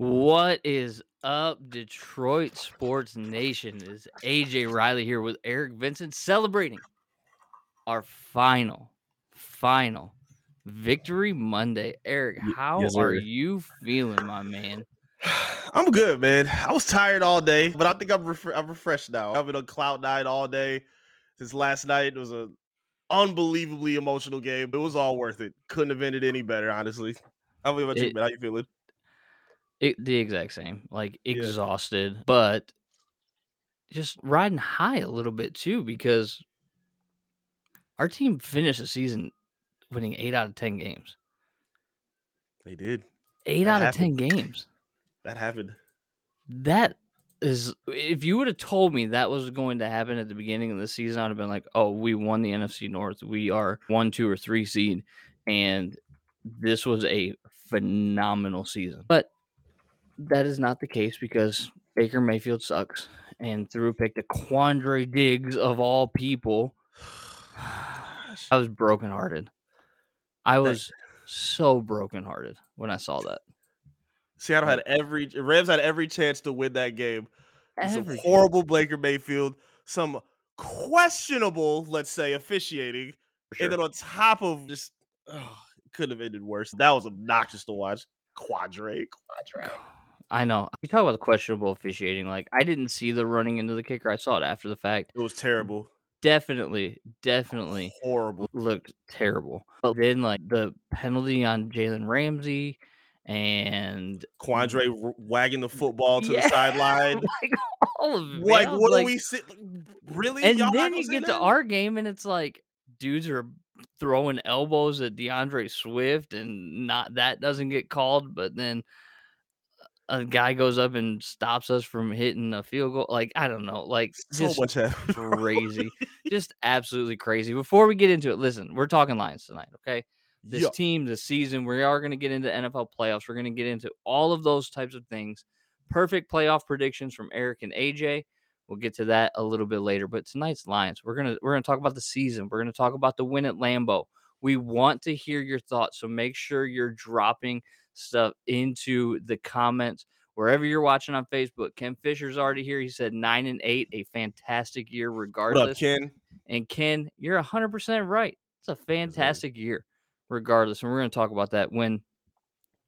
What is up, Detroit Sports Nation? Is AJ Reilly here with Eric Vincent celebrating our final, final victory Monday. Eric, how yes, are you feeling, my man? I'm good, man. I was tired all day, but I think I'm refre- I'm refreshed now. I've been on cloud nine all day since last night. It was a unbelievably emotional game. It was all worth it. Couldn't have ended any better, honestly. How about you, It- man? How you feeling? It, the exact same, like Yeah. exhausted, but just riding high a little bit too because our team finished the season winning eight out of 10 games. They did. Eight That out of 10 games. That happened. That is, if you would have told me that was going to happen at the beginning of the season, I'd have been like, oh, we won the NFC North. We are one, two, or three seed. And this was a phenomenal season. But that is not the case because Baker Mayfield sucks and threw a pick to Quandre Diggs of all people. I was brokenhearted. I was so brokenhearted when I saw that. Seattle had every Rams had every chance to win that game. Some horrible Baker Mayfield, some questionable, let's say, officiating, for and then on top of just, oh, could have ended worse. That was obnoxious to watch. Quadre, quadre. I know. You talk about the questionable officiating. Like I didn't see the running into the kicker. I saw it after the fact. It was terrible. Definitely, definitely Horrible. looked terrible. But then like the penalty on Jalen Ramsey and Quandre wagging the mm, football to Yeah, the sideline. like all of it. like, man. I was what like- are we sit? Really? And Y'all then you get to our game and it's like dudes are throwing elbows at D'Andre Swift and not that doesn't get called, but then a guy goes up and stops us from hitting a field goal. Like, I don't know. Like so just much crazy. just absolutely crazy. Before we get into it, listen, we're talking Lions tonight, okay? This team, this season, we are going to get into NFL playoffs. We're going to get into all of those types of things. Perfect playoff predictions from Eric and AJ. We'll get to that a little bit later. But tonight's Lions, we're gonna we're gonna talk about the season. We're gonna talk about the win at Lambeau. We want to hear your thoughts, so make sure you're dropping stuff into the comments wherever you're watching on Facebook. Ken Fisher's already here. He said nine and eight, a fantastic year, What regardless. up, Ken? And Ken, you're 100% right. It's a fantastic year, regardless. And we're going to talk about that when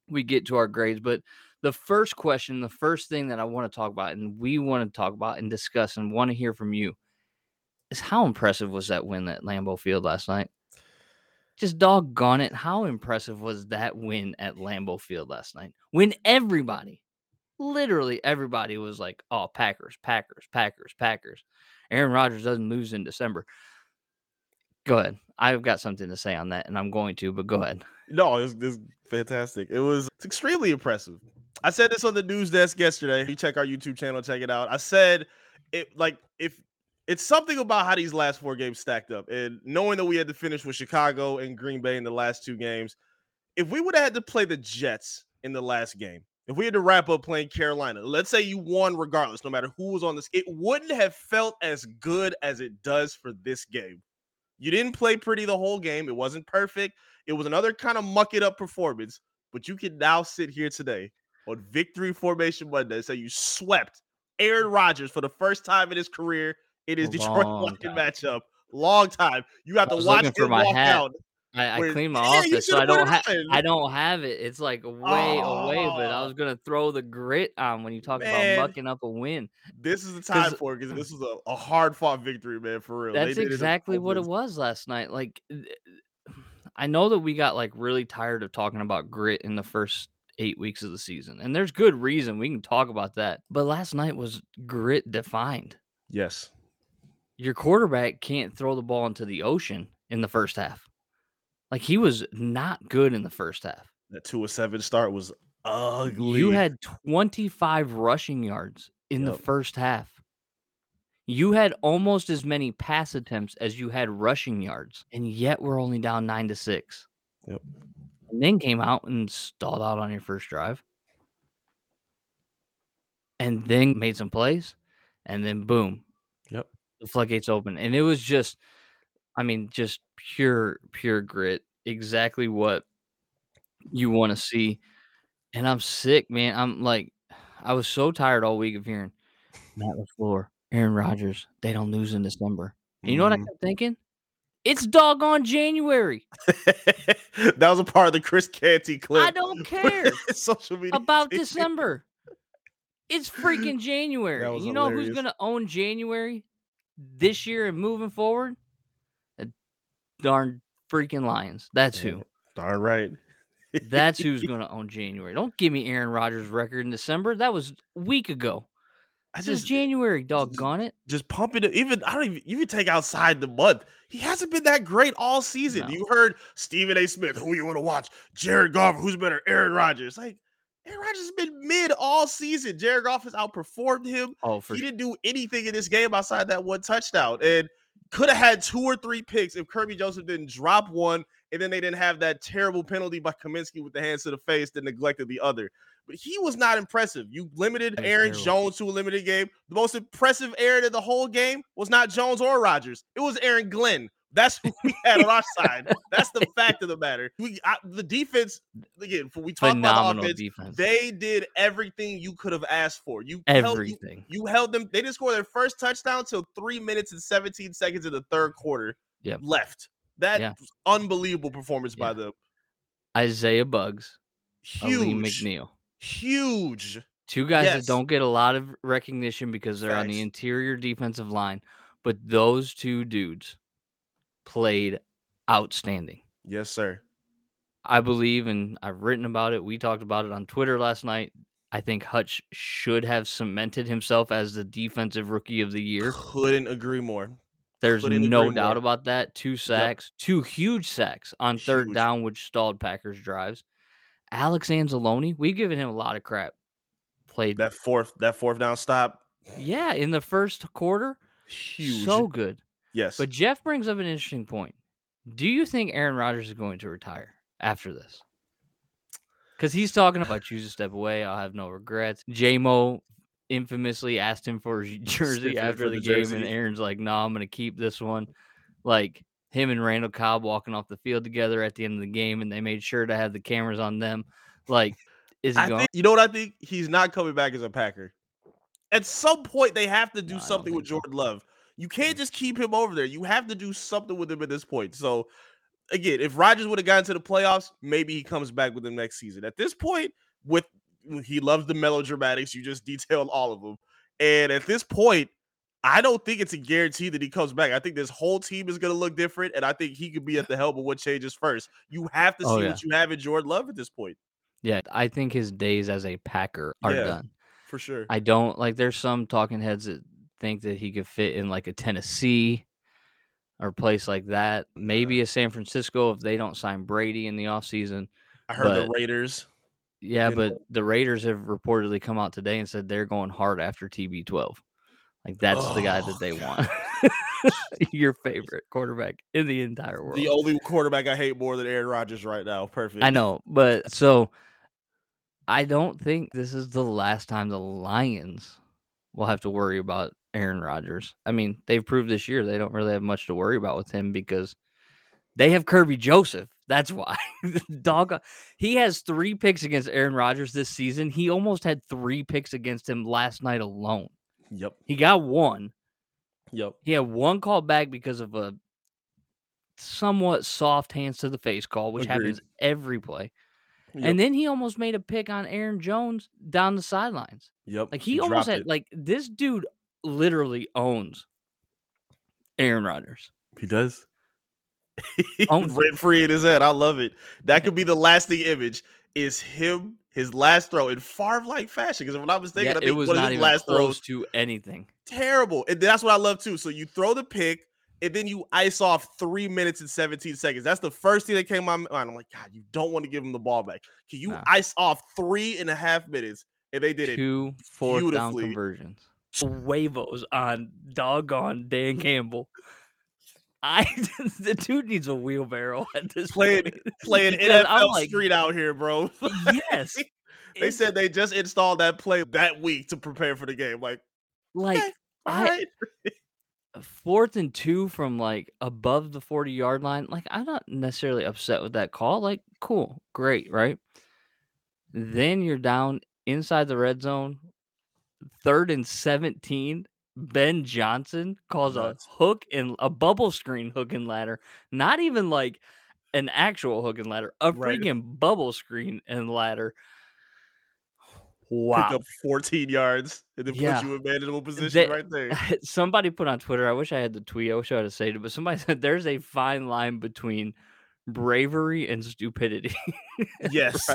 we get to our grades. But the first question, the first thing that I want to talk about, and we want to talk about and discuss and want to hear from you is how impressive was that win at Lambeau Field last night? Just doggone it. How impressive was that win at Lambeau Field last night? When everybody, literally everybody was like, oh, Packers, Packers, Packers, Packers. Aaron Rodgers doesn't lose in December. Go ahead. I've got something to say on that, and I'm going to, but go ahead. No, it's, it's fantastic. It was it's extremely impressive. I said this on the news desk yesterday. If you check our YouTube channel, check it out. I said it like if it's something about how these last four games stacked up, and knowing that we had to finish with Chicago and Green Bay in the last two games, if we would have had to play the Jets in the last game, if we had to wrap up playing Carolina, let's say you won regardless, no matter who was on this, it wouldn't have felt as good as it does for this game. You didn't play pretty the whole game. It wasn't perfect. It was another kind of muck it up performance, but you can now sit here today on Victory Formation Monday and say you swept Aaron Rodgers for the first time in his career in his A Detroit Lions matchup. Long time. You have to watch for my walk hat. out. I, I cleaned my Yeah, office, so I don't have. I don't have it. It's like way away, but I Oh. was gonna throw the grit on when you talk Man. about mucking up a win. This is the time for it because uh, this was a, a hard fought victory, man, for real. That's did it exactly what it was last night. Like, I know that we got like really tired of talking about grit in the first eight weeks of the season, and there's good reason we can talk about that. But last night was grit defined. Yes. Your quarterback can't throw the ball into the ocean in the first half. Like he was not good in the first half. That two or seven start was ugly. You had 25 rushing yards in the first half. You had almost as many pass attempts as you had rushing yards, and yet we're only down nine to six. Yep. And then came out and stalled out on your first drive. And then made some plays, and then boom, Yep. The floodgates open. And it was just, I mean, just pure, pure grit. Exactly what you want to see. And I'm sick, man. I'm like, I was so tired all week of hearing Matt LaFleur, Aaron Rodgers, they don't lose in December. And you know what I Mhm. kept thinking? It's doggone January. that was a part of the Chris Canty clip. I don't care Social media about. December. It's freaking January. You know who's gonna own January this year and moving forward? The darn freaking Lions. That's who. Darn right. That's who's gonna own January. Don't give me Aaron Rodgers' record in December. That was a week ago. I This is just eh, January, doggone it. just pumping it. Even I don't even You even take outside the month. He hasn't been that great all season. No. You heard Stephen A. Smith. Who you want to watch? Jared Goff. Who's better? Aaron Rodgers. Like Aaron Rodgers has been mid all season. Jared Goff has outperformed him. Oh, for he didn't do anything in this game outside that one touchdown, and could have had two or three picks if Kerby Joseph didn't drop one, and then they didn't have that terrible penalty by Kaminsky with the hands to the face that neglected the other. But he was not impressive. You limited Aaron terrible. Jones to a limited game. The most impressive Aaron in the whole game was not Jones or Rodgers. It was Aaron Glenn. That's who we had on our side. That's the fact of the matter. We I, the defense again. We talked about the offense. defense. They did everything you could have asked for. You held, you, Everything. you held them. They didn't score their first touchdown until three minutes and 17 seconds in the third quarter Yep. left. That Yeah. was unbelievable performance by Yeah. them. Isaiah Buggs, Huge, McNeill. huge. Two guys Yes. that don't get a lot of recognition because they're on the interior defensive line, but those two dudes played outstanding. Yes, sir. I believe, and I've written about it. We talked about it on Twitter last night. I think Hutch should have cemented himself as the defensive rookie of the year. Couldn't agree more. There's couldn't no doubt more. about that. Two sacks, two huge sacks on third down, which stalled Packers drives. Alex Anzalone, we've given him a lot of crap. Played, That fourth, that fourth down stop, yeah, in the first quarter, huge. so good. Yes, But Jeff brings up an interesting point. Do you think Aaron Rodgers is going to retire after this? Because he's talking about choose to step away. I'll have no regrets. JMO infamously asked him for his jersey after the, the game, jersey. and Aaron's like, "No, I'm going to keep this one." Like him and Randall Cobb walking off the field together at the end of the game, and they made sure to have the cameras on them. Like, is he going? you know what I think. He's not coming back as a Packer. At some point, they have to do No, something with think so. Jordan Love. You can't just keep him over there. You have to do something with him at this point. So, again, if Rodgers would have gotten to the playoffs, maybe he comes back with him next season. At this point, with he loves the melodramatics. You just detailed all of them, and at this point, I don't think it's a guarantee that he comes back. I think this whole team is going to look different, and I think he could be at the helm of what changes first. You have to oh, see Oh, yeah. what you have in Jordan Love at this point, Yeah, I think his days as a Packer are Yeah. done. for sure. I don't like. There's some talking heads that think that he could fit in like a Tennessee or a place like that. Maybe uh-huh. a San Francisco if they don't sign Brady in the offseason. I heard the Raiders. Yeah, but know? the Raiders have reportedly come out today and said they're going hard after TB12. Like that's the guy that Oh, they God. want. Your favorite quarterback in the entire world. The only quarterback I hate more than Aaron Rodgers right now. Perfect. I know, but so I don't think this is the last time the Lions will have to worry about Aaron Rodgers. I mean, they've proved this year they don't really have much to worry about with him because they have Kerby Joseph. That's why. Dog uh, he has 3 picks against Aaron Rodgers this season. He almost had 3 picks against him last night alone. Yep. He got one. Yep. He had one call back because of a somewhat soft hands to the face call, which Agreed. happens every play. Yep. And then he almost made a pick on Aaron Jones down the sidelines. yep. Like he, almost had it. like this dude literally owns Aaron Rodgers. He does. Rent free in his head. I love it. That could be the lasting image. Is him his last throw in Favre like fashion? Because if I'm not mistaken, Yeah, I think it was one of not his even last close throws to anything. terrible. And that's what I love too. So you throw the pick, and then you ice off three minutes and 17 seconds. That's the first thing that came to my mind. I'm like, God, you don't want to give him the ball back. Can you Nah. ice off three and a half minutes? And they did it. Two fourth down conversions. Huevos on doggone Dan Campbell. I the dude needs a wheelbarrow at this Playing- point. Playing Because I'm NFL like, street out here, bro. Yes. They said they just installed that play that week to prepare for the game. Like, like all I- right. fourth and two from like above the 40 yard line. Like, I'm not necessarily upset with that call. Like, cool, great, right? Then you're down inside the red zone, third and 17. Ben Johnson calls Nuts. a hook and a bubble screen hook and ladder, not even like an actual hook and ladder, a Right. freaking bubble screen and ladder. Pick Wow. up 14 yards and then Yeah. put you in a manageable position They- right there. somebody put on Twitter, I wish I had the tweet, I wish I had to say it, but somebody said there's a fine line between bravery and stupidity. Yes.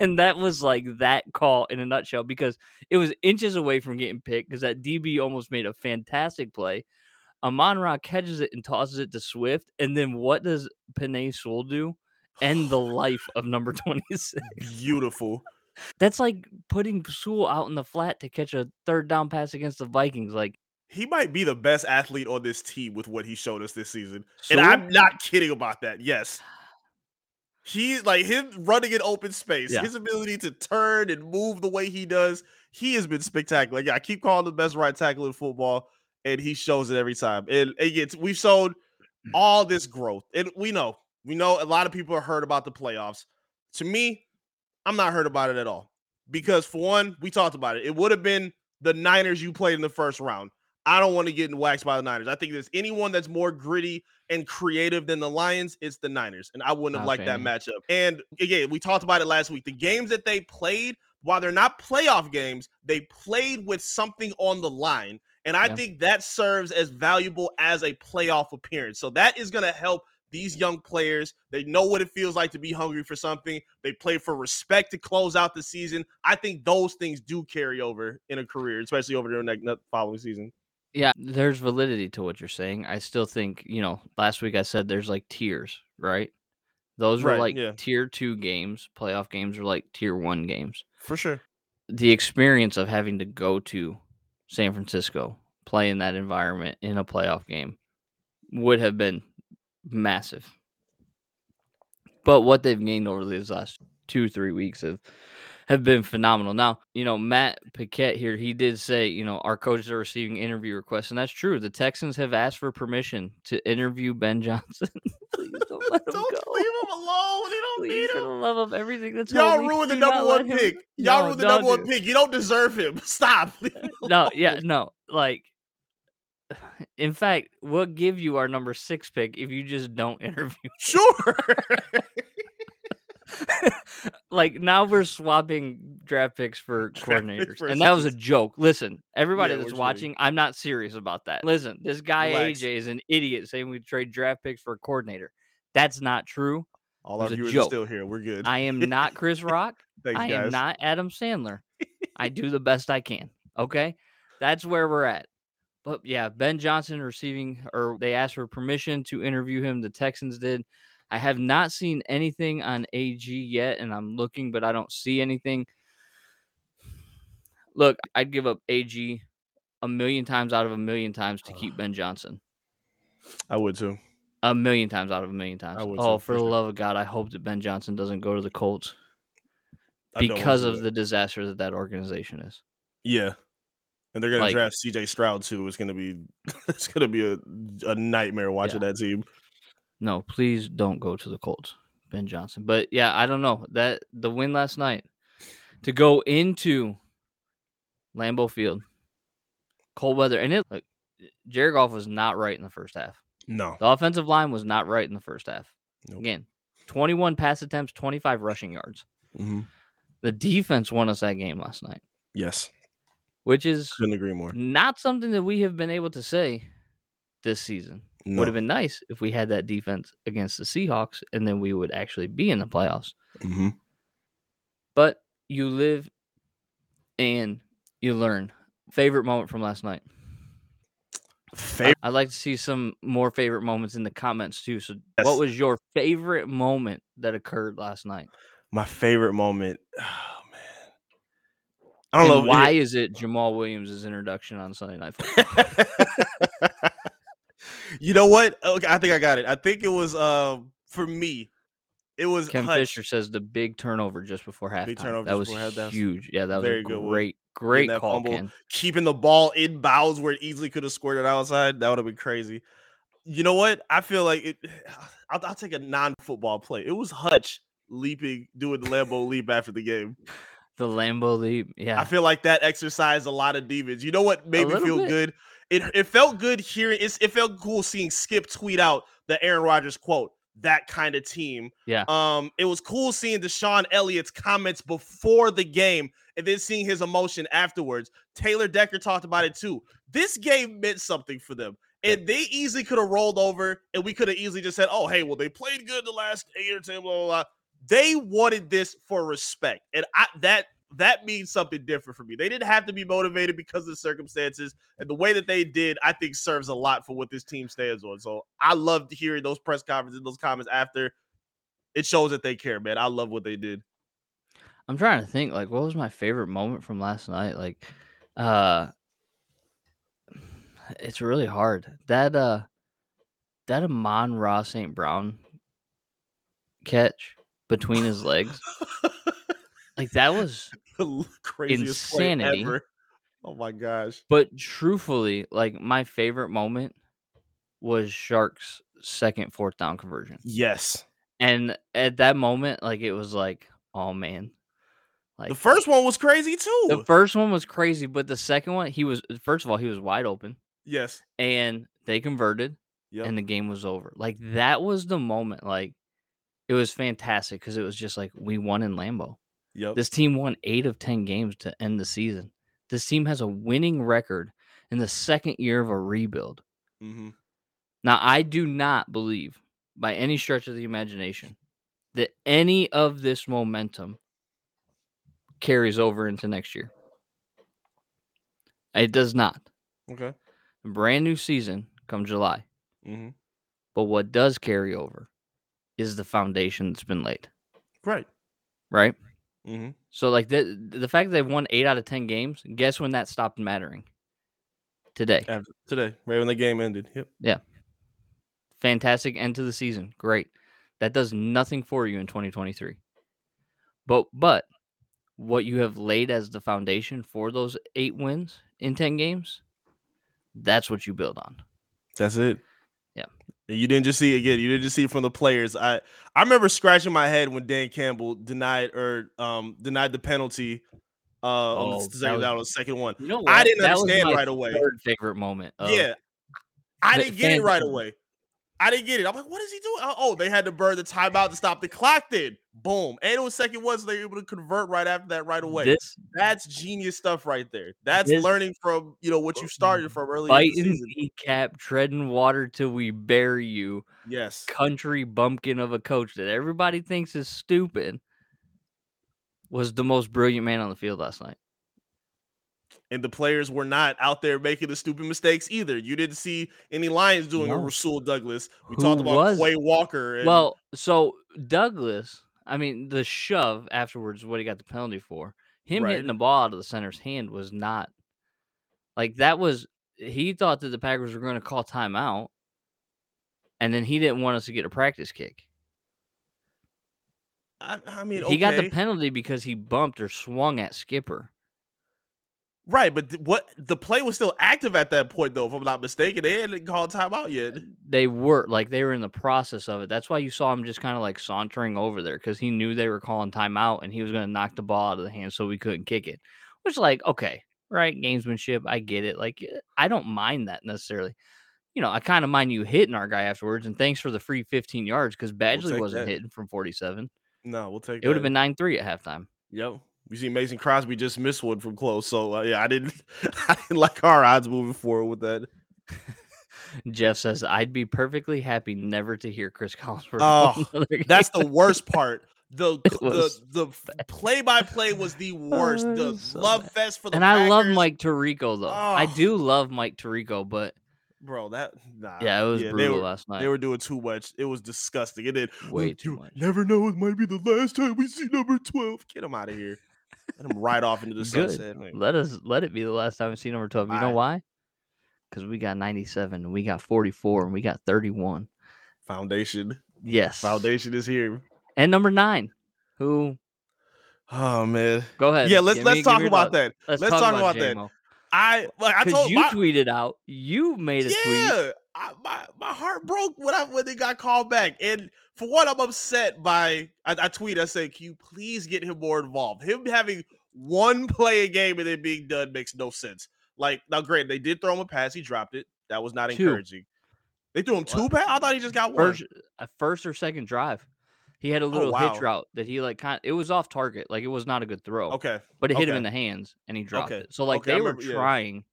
and that was like that call in a nutshell because it was inches away from getting picked because that DB almost made a fantastic play. Amon Ra catches it and tosses it to Swift. And then what does Penei Sewell do? End the life of number 26. Beautiful. That's like putting Sewell out in the flat to catch a third down pass against the Vikings. Like, He might be the best athlete on this team with what he showed us this season. Sewell? And I'm not kidding about that. Yes. He's like him running in open space, Yeah. his ability to turn and move the way he does. He has been spectacular. Yeah, I keep calling him the best right tackle in football, and he shows it every time. And, and it's, we've shown all this growth. And we know, we know a lot of people are hurt about the playoffs. To me, I'm not hurt about it at all. Because for one, we talked about it. It would have been the Niners you played in the first round. I don't want to get waxed by the Niners. I think there's anyone that's more gritty and creative than the Lions, it's the Niners. And I wouldn't have Not liked that matchup. And again, we talked about it last week. The games that they played, while they're not playoff games, they played with something on the line. And I Yeah. think that serves as valuable as a playoff appearance. So that is going to help these young players. They know what it feels like to be hungry for something. They play for respect to close out the season. I think those things do carry over in a career, especially over the next following season. Yeah, there's validity to what you're saying. I still think, you know, last week I said there's like tiers, right? Those were Right, like yeah. tier two games. Playoff games are like tier one games. For sure. The experience of having to go to San Francisco, play in that environment in a playoff game would have been massive. But what they've gained over these last two, three weeks have have been phenomenal. Now, you know, Matt Paquette here, he did say, you know, our coaches are receiving interview requests, and that's true. The Texans have asked for permission to interview Ben Johnson. Please don't let him Don't go. leave him alone. He don't Please, need for him. the love of everything that's Y'all ruined the do number one him- pick. Y'all No, ruined the number one pick. You don't deserve him. Stop. No, yeah, no. Like, in fact, we'll give you our number six pick if you just don't interview. Sure. Like now we're swapping draft picks for coordinators, and that was a joke. Listen, everybody Yeah, that's kidding. watching, I'm not serious about that. Listen, this guy Relax. AJ is an idiot saying we trade draft picks for a coordinator. That's not true. All our viewers are still here. We're good. I am not Chris Rock. Thanks, I guys. am not Adam Sandler. I do the best I can. Okay. That's where we're at. But yeah, Ben Johnson receiving, or they asked for permission to interview him. The Texans did. I have not seen anything on AG yet, and I'm looking, but I don't see anything. Look, I'd give up AG a million times out of a million times to keep Ben Johnson. I would too. A million times out of a million times. Oh, for the love of God, I hope that Ben Johnson doesn't go to the Colts I don't want because of the disaster that that organization is. yeah. And they're gonna draft CJ Stroud too. It's gonna be it's gonna be a, a nightmare watching that team. No, please don't go to the Colts, Ben Johnson. But yeah, I don't know that the win last night to go into Lambeau Field, cold weather, and it like Jared Goff was not right in the first half. No. The offensive line was not right in the first half. Nope. Again, twenty-one pass attempts, twenty-five rushing yards. hmm The defense won us that game last night, Yes. which is Couldn't agree more. not something that we have been able to say this season. No. Would have been nice if we had that defense against the Seahawks, and then we would actually be in the playoffs. hmm But you live and you learn. Favorite moment from last night. Favorite. I'd like to see some more favorite moments in the comments too. So, Yes. what was your favorite moment that occurred last night? My favorite moment. Oh man. I don't and know why is it Jamaal Williams' introduction on Sunday Night Football? you know what? Okay, I think I got it. I think it was um for me. It was Ken Hutch Fisher says the big turnover just before halftime. turnover that was half- that was huge. Yeah, that was very a good one. great, great that call. Ken. keeping the ball in bounds where it easily could have scored it outside. That would have been crazy. You know what? I feel like it. I'll, I'll take a non-football play. It was Hutch leaping, doing the Lambeau leap after the game. The Lambeau leap. Yeah. I feel like that exercised a lot of demons. You know what made me feel bit. good? It it felt good hearing. It's, it felt cool seeing Skip tweet out the Aaron Rodgers quote. That kind of team. Yeah. Um. It was cool seeing DeShon Elliott's comments before the game, and then seeing his emotion afterwards. Taylor Decker talked about it too. This game meant something for them. And they easily could have rolled over, and we could have easily just said, "Oh, hey, well, they played good the last eight or ten, blah blah blah." They wanted this for respect, and I that that means something different for me. They didn't have to be motivated because of the circumstances, and the way that they did, I think, serves a lot for what this team stands on. So I loved hearing those press conferences, those comments after. It shows that they care, man. I love what they did. I'm trying to think like what was my favorite moment from last night? Like uh it's really hard. That uh that Amon Ross St. Brown catch between his legs. Like that was the craziest Insanity. ever. Oh my gosh. but truthfully, like my favorite moment was Sharks second fourth down conversion. Yes. And at that moment, like it was like, oh man. Like The first one was crazy too. the first one was crazy, but the second one, he was first of all, he was wide open yes. and they converted Yep. and the game was over. Like that was the moment. Like it was fantastic because it was just like we won in Lambeau. Yep. This team won eight of ten games to end the season. This team has a winning record in the second year of a rebuild. Mm-hmm. Now, I do not believe by any stretch of the imagination that any of this momentum carries over into next year. It does not. Okay. A brand new season come July. Mm-hmm. But what does carry over is the foundation that's been laid, Right. right? Hmm So, like the the fact that they've won eight out of ten games, guess when that stopped mattering? Today. After today, right when the game ended. Yep. Yeah. Fantastic end to the season. Great. That does nothing for you in 2023. But but what you have laid as the foundation for those 8 wins in 10 games, that's what you build on. That's it. You didn't just see it again. You didn't just see it from the players. I I remember scratching my head when Dan Campbell denied or um denied the penalty. Uh, on Oh, the that second, was- the second one. You know I didn't That was understand my right away. Third favorite moment. yeah, I didn't get it right away. I didn't get it. I'm like, what is he doing? Oh, oh, they had to burn the timeout to stop the clock. Then boom, and it was second one, so they were able to convert right after that right away. This That's genius stuff right there. That's This- learning from you know what you started from the biting kneecap, treading water till we bury you. Yes, country bumpkin of a coach that everybody thinks is stupid was the most brilliant man on the field last night. and the players were not out there making the stupid mistakes either. You didn't see any Lions doing a Rasul Douglas. We Who talked about was- Quay Walker. And, Well, so Douglas, I mean, the shove afterwards, what he got the penalty for, him Right. hitting the ball out of the center's hand was not like that was he thought that the Packers were going to call timeout, and then he didn't want us to get a practice kick. I, I mean, He got the penalty because he bumped or swung at Skipper. Right, but th- what the play was still active at that point, though. If I'm not mistaken, they hadn't called timeout yet. they were like they were in the process of it. That's why you saw him just kind of like sauntering over there because he knew they were calling timeout and he was going to knock the ball out of the hand so we couldn't kick it. Which, like, okay, right, gamesmanship, I get it. Like, eh, I don't mind that necessarily. You know, I kind of mind you hitting our guy afterwards, and thanks for the free 15 yards because Badgley take wasn't that. hitting from 47. No, we'll take. It It would have been 9 3 at halftime. Yep. You see, Mason Crosby just missed one from close. So uh, yeah, I didn't. I didn't like our odds moving forward with that. Jeff says, I'd be perfectly happy never to hear Chris Collinsworth. Oh. That's the worst part. The the the play by play was the worst. it the so love bad. fest for the and I love Mike Tirico, though. I Oh. do love Mike Tirico, but bro. That nah, yeah, it was they brutal were, last night. They were doing too much. It was disgusting. It did Way "You too much. Never know. It might be the last time we see number twelve. Get him out of here. Let him ride off into the Good. sunset. Like, Let us let it be the last time we see number 12. You know why? Because we got 97 and we got 44 and we got 31. Foundation. Yes. Foundation is here. And number nine, who Oh man. go ahead. Yeah, let's let's me- talk about that. Let's, let's talk, talk about, about that. I like I Because told you my, tweeted out, you made a tweet. yeah, my my heart broke when I when they got called back. And for one, I'm upset by I, I tweet. I say, can you please get him more involved? Him having one play a game and then being done makes no sense. Like now, great, they did throw him a pass. He dropped it. That was not Two. encouraging. They threw him two pass. I thought he just got one. First, a first or second drive. He had a oh, little Oh, wow. hitch route that he like kind. It was off target, like it was not a good throw. Okay, but it hit him in the hands and he dropped Okay, it. So like okay, they were remember- yeah. trying.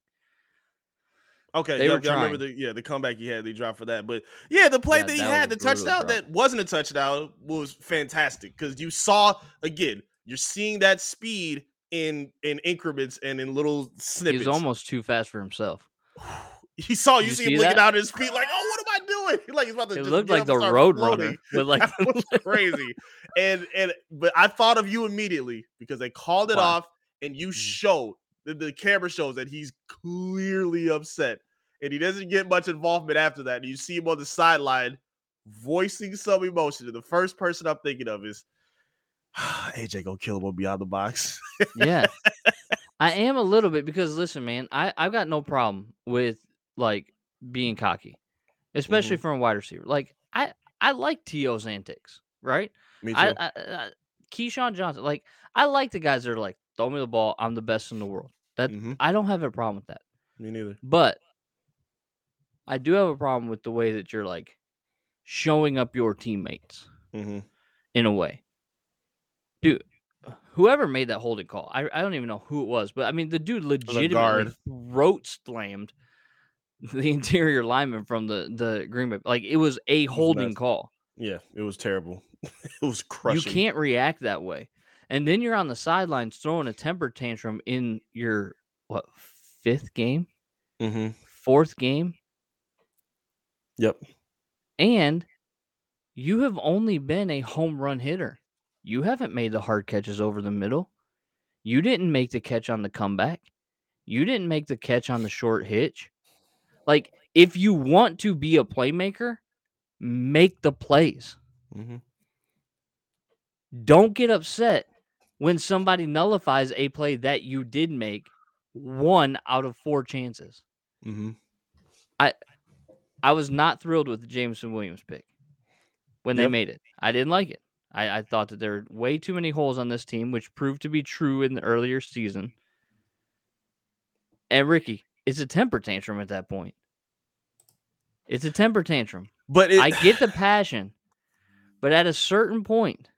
okay. They yeah, were yeah, I remember trying. the yeah the comeback he had. They dropped for that. But yeah, the play Yeah, that he that had, the was a brutal touchdown drop. that wasn't a touchdown, was fantastic because you saw again. You're seeing that speed in in increments and in little He snippets. was almost too fast for himself. He saw you you see see him looking out his feet like, oh, what Like he's about to. It just looked like the road runner with like That was crazy. And and but I thought of you immediately because they called it Why? off and you Mhm. showed the, the camera shows that he's clearly upset and he doesn't get much involvement after that. And you see him on the sideline voicing some emotion. And the first person I'm thinking of is AJ gonna kill him on beyond the box. yeah. I am a little bit because listen, man, I I've got no problem with like being cocky, especially from a wide receiver. Like I I like To's antics, right? Me too. I, I, I Keyshawn Johnson, like I like the guys that are like, throw me the ball, I'm the best in the world. That Mhm. I don't have a problem with that. Me neither. But I do have a problem with the way that you're like showing up your teammates hmm in a way. Dude, whoever made that holding call, I, I don't even know who it was, but I mean, the dude legitimately throat slammed the interior lineman from the, the Green Bay. Like, it was a holding nuts. call. Yeah, it was terrible. it was crushing. You can't react that way. And then you're on the sidelines throwing a temper tantrum in your, what, fifth game, Mm-hmm. fourth game? Yep. And you have only been a home run hitter. You haven't made the hard catches over the middle. You didn't make the catch on the comeback. You didn't make the catch on the short hitch. Like, if you want to be a playmaker, make the plays. Mm-hmm. Don't get upset when somebody nullifies a play that you did make one out of four chances. Mm-hmm. I was not thrilled with the Jameson Williams pick when they made it. I didn't like it. I, I thought that there were way too many holes on this team, which proved to be true in the earlier season. And Ricky, it's a temper tantrum at that point. It's a temper tantrum. But it, I get the passion, but at a certain point,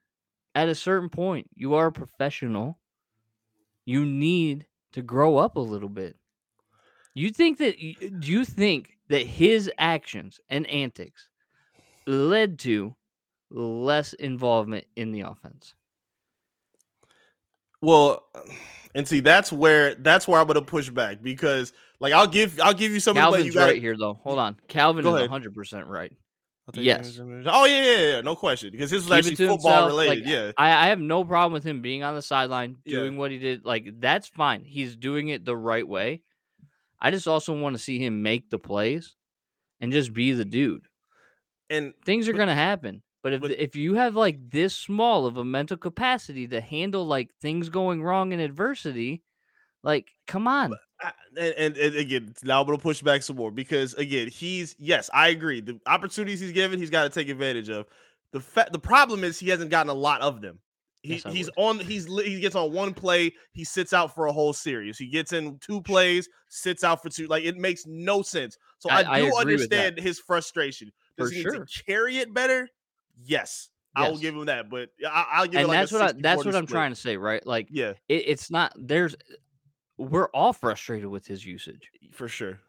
at a certain point, you are a professional. You need to grow up a little bit. You think that do you think that his actions and antics led to less involvement in the offense? well, and see that's where that's where I'm gonna push back because like I'll give I'll give you some of the Calvin's you gotta, right here though. Hold on. Calvin Go is 100% right. I'll Yes. Oh yeah, yeah, yeah, no question because this was Keep actually football himself, related. like, yeah, I, I have no problem with him being on the sideline Yeah. doing what he did. Like that's fine. He's doing it the right way. I just also want to see him make the plays and just be the dude. and Things are But- gonna happen. But if but- if you have like this small of a mental capacity to handle like things going wrong in adversity, like come on. I- and, and, again, now I'm gonna push back some more because again, he's yes, I agree. The opportunities he's given, he's got to take advantage of. The fa- the problem is he hasn't gotten a lot of them. He, Yes, he's would. on he's he gets on one play, he sits out for a whole series. He gets in two plays, sits out for two. Like it makes no sense. So I, I- I do that. understand his frustration. Does For he sure. need to carry it better? Yes, I will give him that. But I, I'll give it And like that's a what I, 60, that's 40 what I'm trying to say, right? Like Yeah, it, it's not there's we're all frustrated with his usage. for sure.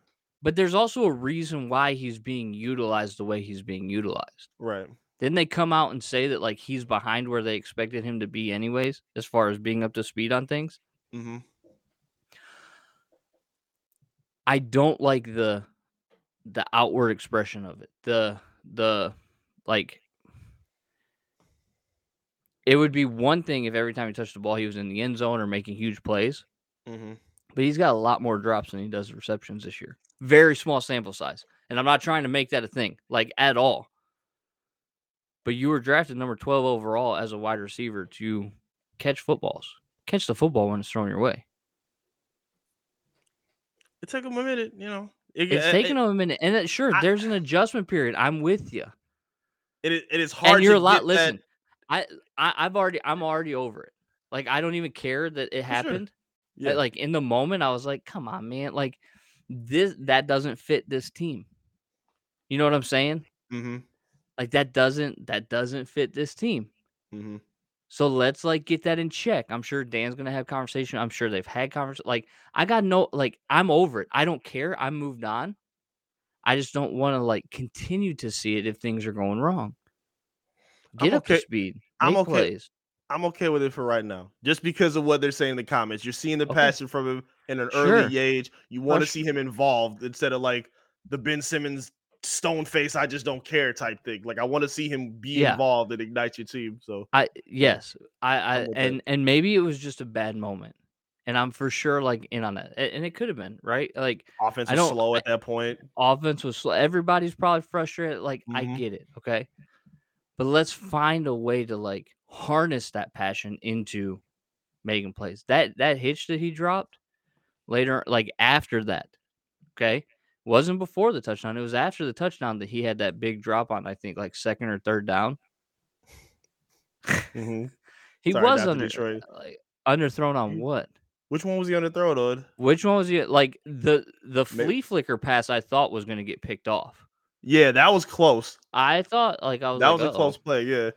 But there's also a reason why he's being utilized the way he's being utilized. Right. Didn't they come out and say that like he's behind where they expected him to be anyways, as far as being up to speed on things? Mm-hmm. I don't like the the outward expression of it. The the like it would be one thing if every time he touched the ball he was in the end zone or making huge plays, Mm-hmm. but he's got a lot more drops than he does receptions this year. Very small sample size. And I'm not trying to make that a thing, like at all. But you were drafted number 12 overall as a wide receiver to catch footballs. Catch the football when it's thrown your way. It took him a minute, you know. It, It's it- taking it, him a minute, and it, sure, I- there's an adjustment period. I'm with you, it, it is hard. and you're a lot. get that- Listen, I, I, I've already, I'm already over it. Like I don't even care that it sure. Yeah, Like in the moment, I was like, "Come on, man! Like this, that doesn't fit this team." You know what I'm saying? mm-hmm, Like that doesn't, that doesn't fit this team. mm-hmm. So let's like get that in check. I'm sure Dan's gonna have conversation. I'm sure they've had conversation. Like I got no like I'm over it. I don't care. I'm moved on. I just don't want to like continue to see it if things are going wrong. Get up to okay- speed. I'm okay. plays. I'm okay with it for right now, just because of what they're saying in the comments. You're seeing the Okay. passion from him in an Sure. early age. You want to see him involved instead of like the Ben Simmons stone face. I just don't care type thing. Like I want to see him be Yeah. involved and ignite your team. So I yes. I I that. and and maybe it was just a bad moment. And I'm for sure like in on it. And it could have been, right? Like offense I was slow at that point. offense was slow. Everybody's probably frustrated. Like I Mhm. get it, okay. But let's find a way to like harness that passion into making plays. That that hitch that he dropped later, like after that, okay, wasn't before the touchdown. It was after the touchdown that he had that big drop on. I think like second or third down. hmm He Sorry, was under Detroit. like underthrown on what? Which one was he underthrown on the throw, dude? Which one was he? Like the the flea flicker pass, I thought was going to get picked off. Yeah, that was close. I thought like I was That like, was a "Uh-oh." close play. Yeah.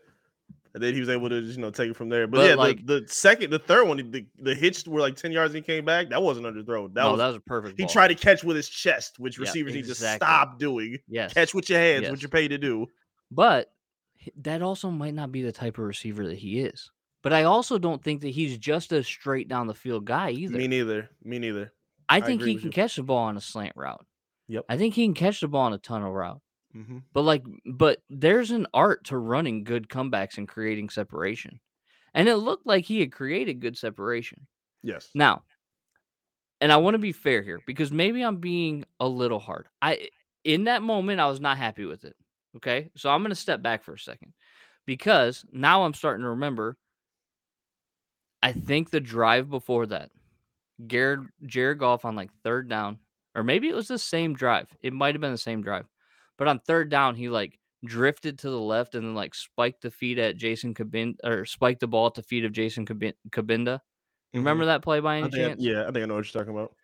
And then he was able to just, you know, take it from there. But, But, yeah, like- the, the second, the third one, the, the hitch were like 10 yards and he came back. That wasn't underthrown. That no, was that was a perfect. he ball. tried to catch with his chest, which Yeah, receivers need to stop doing. yes, Catch with your hands, what you're paid to do. But that also might not be the type of receiver that he is. But I also don't think that he's just a straight down the field guy either. Me neither. Me neither. I I think he can you. catch the ball on a slant route. Yep. I think he can catch the ball on a tunnel route. Hmm But like, but there's an art to running good comebacks and creating separation. And it looked like he had created good separation. Yes. Now, and I want to be fair here because maybe I'm being a little hard. I in that moment I was not happy with it. Okay? So I'm going to step back for a second because now I'm starting to remember I think the drive before that Jared Jared Goff on like third down or maybe it was the same drive. It might have been the same drive. But on third down he like drifted to the left and then like spiked the feet at Jason Cabinda or spiked the ball at the feet of Jason Cabin- Cabinda. You remember that play by any think I- chance? yeah, I think I know what you're talking about.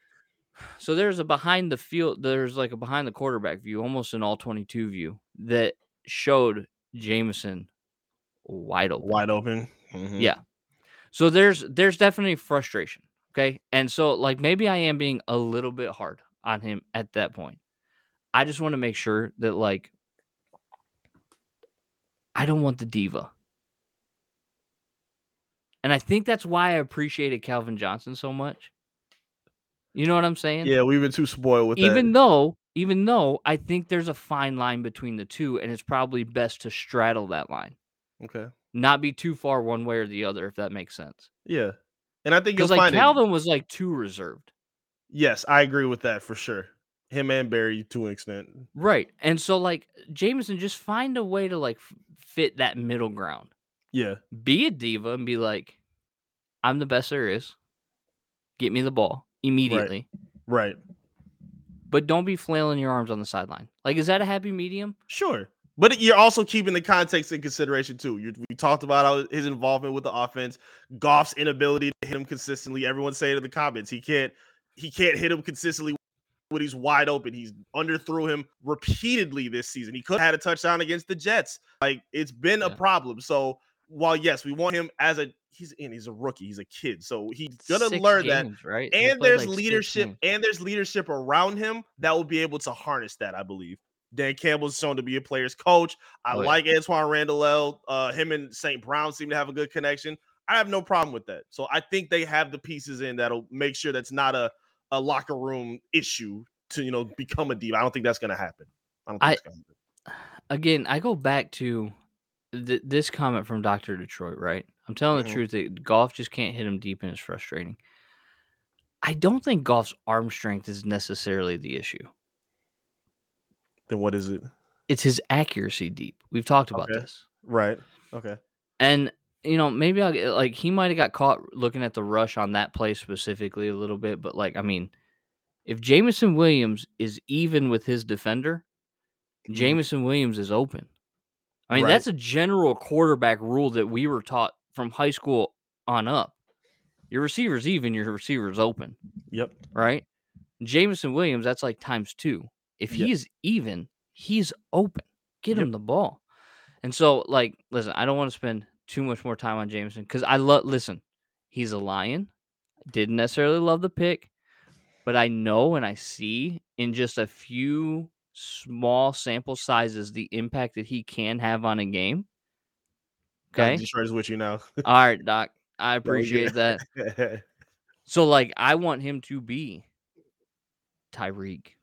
So there's a behind the field, there's like a behind the quarterback view, almost an all 22 view that showed Jameson wide open. Wide open. Mhm. Yeah. So there's there's definitely frustration. Okay. And so like maybe I am being a little bit hard on him at that point. I just want to make sure that like I don't want the diva. And I think that's why I appreciated Calvin Johnson so much. You know what I'm saying? Yeah, we've been too spoiled with even that. though even though I think there's a fine line between the two, and it's probably best to straddle that line, Okay. not be too far one way or the other, if that makes sense. Yeah. And I think you'll like find it. Calvin was like too reserved, Yes, I agree with that for sure. Him and Barry to an extent. right? And so like Jameson, just find a way to like fit that middle ground. Yeah. Be a diva and be like, I'm the best there is. Get me the ball immediately, Right. but don't be flailing your arms on the sideline. Like, is that a happy medium? Sure. But you're also keeping the context in consideration too. You we talked about his involvement with the offense, Goff's inability to hit him consistently. Everyone's saying in the comments he can't he can't hit him consistently when he's wide open. He's underthrew him repeatedly this season. He could have had a touchdown against the Jets. Like it's been a problem. So while yes, we want him as a he's in, he's a rookie, he's a kid. So he's gonna Six learn that right? And there's like, leadership and there's leadership around him that will be able to harness that i believe dan campbell's shown to be a player's coach i Oh, yeah. like antoine randall uh him and st brown seem to have a good connection i have no problem with that so i think they have the pieces in that'll make sure that's not a, a locker room issue to you know become a diva i don't think that's gonna happen i don't think I- gonna happen. again, I go back to th- this comment from Doctor Detroit. Right, I'm telling Mhm. the truth that Goff just can't hit him deep and it's frustrating. I don't think Goff's arm strength is necessarily the issue. then what is it It's his accuracy deep. We've talked about Okay. this, right okay and you know maybe I'll get like he might have got caught looking at the rush on that play specifically a little bit, but like I mean, If Jameson Williams is even with his defender, mm-hmm. Jameson Williams is open. I mean, Right. that's a general quarterback rule that we were taught from high school on up. Your receiver's even, your receiver's open, Yep. right? Jameson Williams, that's like times two. If Yep. he's even, he's open. Get him the ball. And so, like, listen, I don't want to spend too much more time on Jameson because I love, listen, he's a lion. Didn't necessarily love the pick, but I know and I see in just a few small sample sizes the impact that he can have on a game. Okay. Okay. Detroit is with you now. All right, Doc. I appreciate that. So, like, I want him to be Tyreek,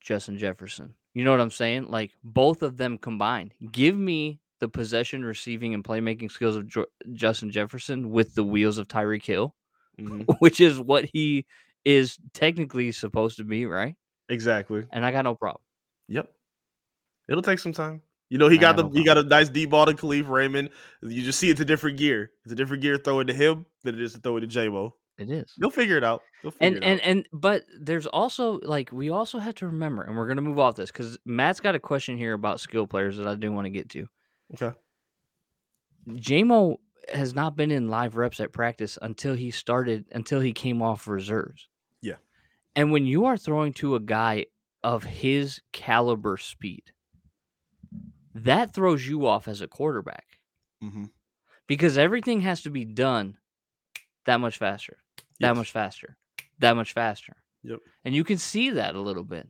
Justin Jefferson. You know what I'm saying? Like, both of them combined. Give me the possession, receiving, and playmaking skills of jo- Justin Jefferson with the wheels of Tyreek Hill, Mhm. which is what he is technically supposed to be, right? Exactly. And I got no problem. Yep. It'll take some time. You know, he I got the no he got a nice deep ball to Kalif Raymond. You just see it's a different gear. It's a different gear throwing to him than it is to throw it to J-Mo. It is. You'll figure it out. Figure and it and out. and but there's also like we also have to remember and we're going to move off this because matt's got a question here about skill players that i do want to get to Okay. jmo has not been in live reps at practice until he started until he came off reserves Yeah. and when you are throwing to a guy of his caliber speed that throws you off as a quarterback Mm-hmm. because everything has to be done that much faster, that Yes. much faster, that much faster. Yep. And you can see that a little bit.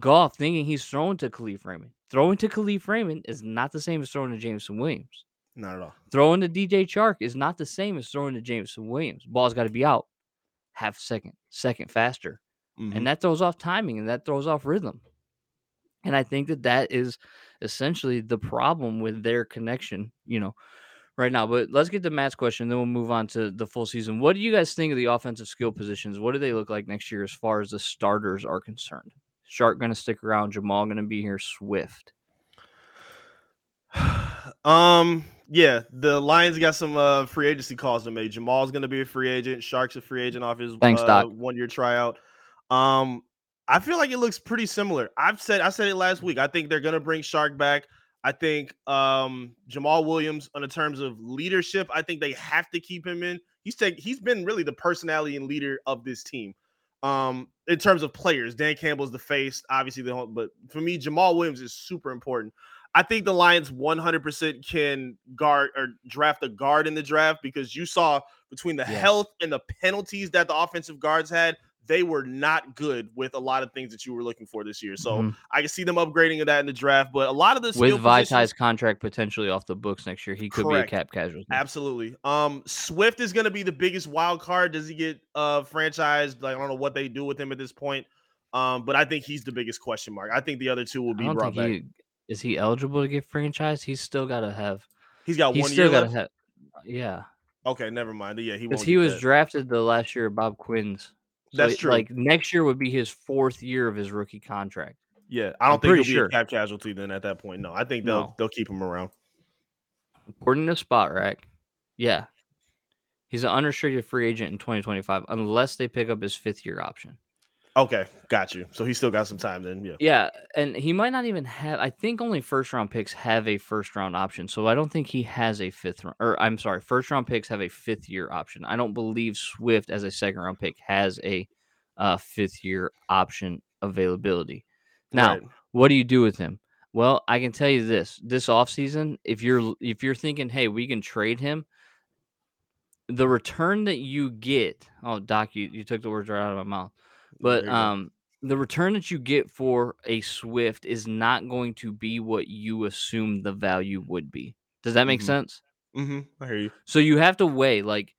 Goff thinking he's throwing to Kalif Raymond. Throwing to Kalif Raymond is not the same as throwing to Jameson Williams. Not at all. Throwing to DJ Chark is not the same as throwing to Jameson Williams. Ball's got to be out half second, second faster. Mhm. And that throws off timing and that throws off rhythm. And I think that that is essentially the problem with their connection, you know, right now. But let's get to Matt's question, then we'll move on to the full season. What do you guys think of the offensive skill positions? What do they look like next year as far as the starters are concerned? Chark going to stick around. Jamaal going to be here. Swift. um, yeah, the Lions got some uh free agency calls to make. Jamaal's gonna be a free agent. Chark's a free agent off his Thanks, uh, one year tryout. Um, I feel like it looks pretty similar. I've said I said it last week. I think they're gonna bring Chark back. I think um Jamaal Williams, on the terms of leadership, I think they have to keep him in. He's take he's been really the personality and leader of this team. Um, in terms of players, Dan Campbell's the face, obviously the whole, but for me, Jamaal Williams is super important. I think the Lions 100% can guard or draft a guard in the draft because you saw between the Yes. health and the penalties that the offensive guards had, they were not good with a lot of things that you were looking for this year. So Mhm. I can see them upgrading that in the draft, but a lot of the with Vaitai's positions- contract potentially off the books next year, he could Correct. be a cap casualty. Absolutely. Um, Swift is going to be the biggest wild card. Does he get uh franchised? Like I don't know what they do with him at this point. Um, but I think he's the biggest question mark. I think the other two will be brought back. he is he eligible to get franchised. He's still got to have. He's got He's one still year got to left. have. Yeah. Okay, never mind. Yeah, he Because he was that. drafted the last year of Bob Quinn's. So, That's it- true. Like next year would be his fourth year of his rookie contract. Yeah, I don't I'm think he'll pretty be a cap casualty then at that point. No, I think they'll No. they'll keep him around. According to Spotrac, yeah, he's an unrestricted free agent in 2025 unless they pick up his fifth year option. Okay, got you. So he still got some time then. Yeah. Yeah, and he might not even have. I think only first round picks have a first round option, so I don't think he has a fifth round. Or I'm sorry, first round picks have a fifth year option. I don't believe Swift as a second round pick has a uh, fifth year option availability. Now, Right. what do you do with him? Well, I can tell you this: this offseason, if you're if you're thinking, hey, we can trade him, the return that you get. Oh, Doc, you, you took the words right out of my mouth. But um, the return that you get for a Swift is not going to be what you assume the value would be. Does that make Mhm. sense? Mhm, I hear you. So you have to weigh like,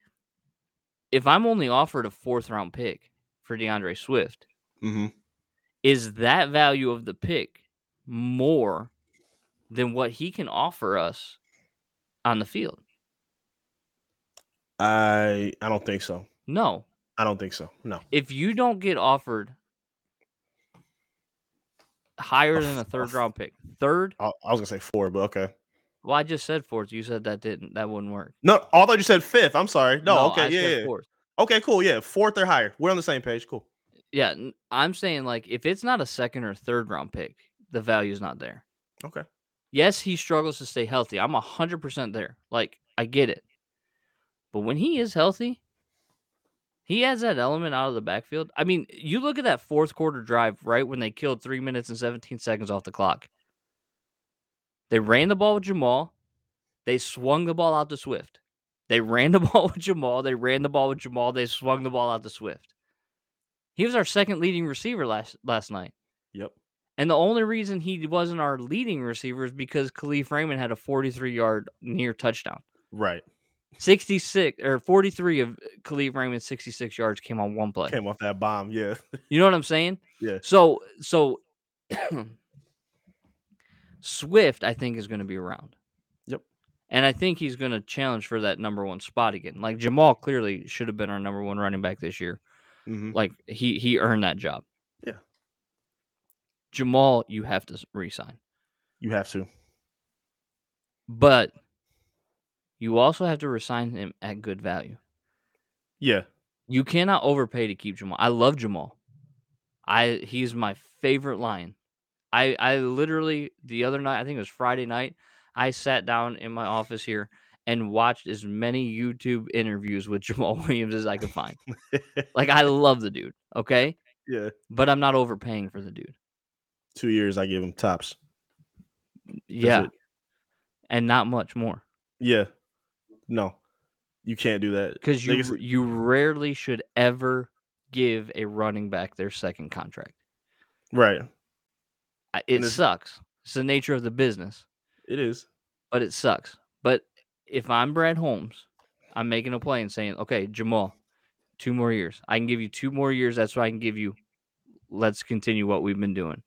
if I'm only offered a fourth round pick for D'Andre Swift, hmm is that value of the pick more than what he can offer us on the field? I I don't think so. No. I don't think so. No. If you don't get offered higher than a third round pick, third, I, I was gonna say four, but okay. well, I just said fourth. You said that didn't, that wouldn't work. No, I thought you said fifth. I'm sorry. No, I okay, yeah, said yeah. fourth. Okay, cool. Yeah, fourth or higher. We're on the same page. Cool. Yeah, I'm saying like if it's not a second or third round pick, the value is not there. Okay. Yes, he struggles to stay healthy. I'm 100% there. Like, I get it. But when he is healthy, he has that element out of the backfield. I mean, you look at that fourth quarter drive, right? When they killed three minutes and 17 seconds off the clock. They ran the ball with Jamaal. They swung the ball out to Swift. They ran the ball with Jamaal. They ran the ball with Jamaal. They swung the ball out to Swift. He was our second leading receiver last last night. Yep. And the only reason he wasn't our leading receiver is because Kalif Raymond had a 43 yard near touchdown. Right. 66 or 43 of Kalif Raymond's 66 yards came on one play. Came off that bomb. Yeah. You know what I'm saying? Yeah. So, so Swift, I think, is going to be around. Yep. And I think he's going to challenge for that number one spot again. Like Jamaal clearly should have been our number one running back this year. Mhm. Like he he earned that job. Yeah. Jamaal, you have to resign. You have to. But you also have to resign him at good value. Yeah. You cannot overpay to keep Jamaal. I love Jamaal. I he's my favorite lion. I I literally the other night, I think it was Friday night, I sat down in my office here and watched as many YouTube interviews with Jamaal Williams as I could find. like I love the dude, okay? yeah. But I'm not overpaying for the dude. Two years, I give him tops. Yeah. it. And not much more. Yeah. No, you can't do that Because you Niggas- you rarely should ever give a running back their second contract. Right. It sucks. It's the nature of the business. It is. but it sucks. But if I'm Brad Holmes, I'm making a play and saying, okay, Jamaal, two more years. I can give you two more years. That's what I can give you. Let's continue what we've been doing.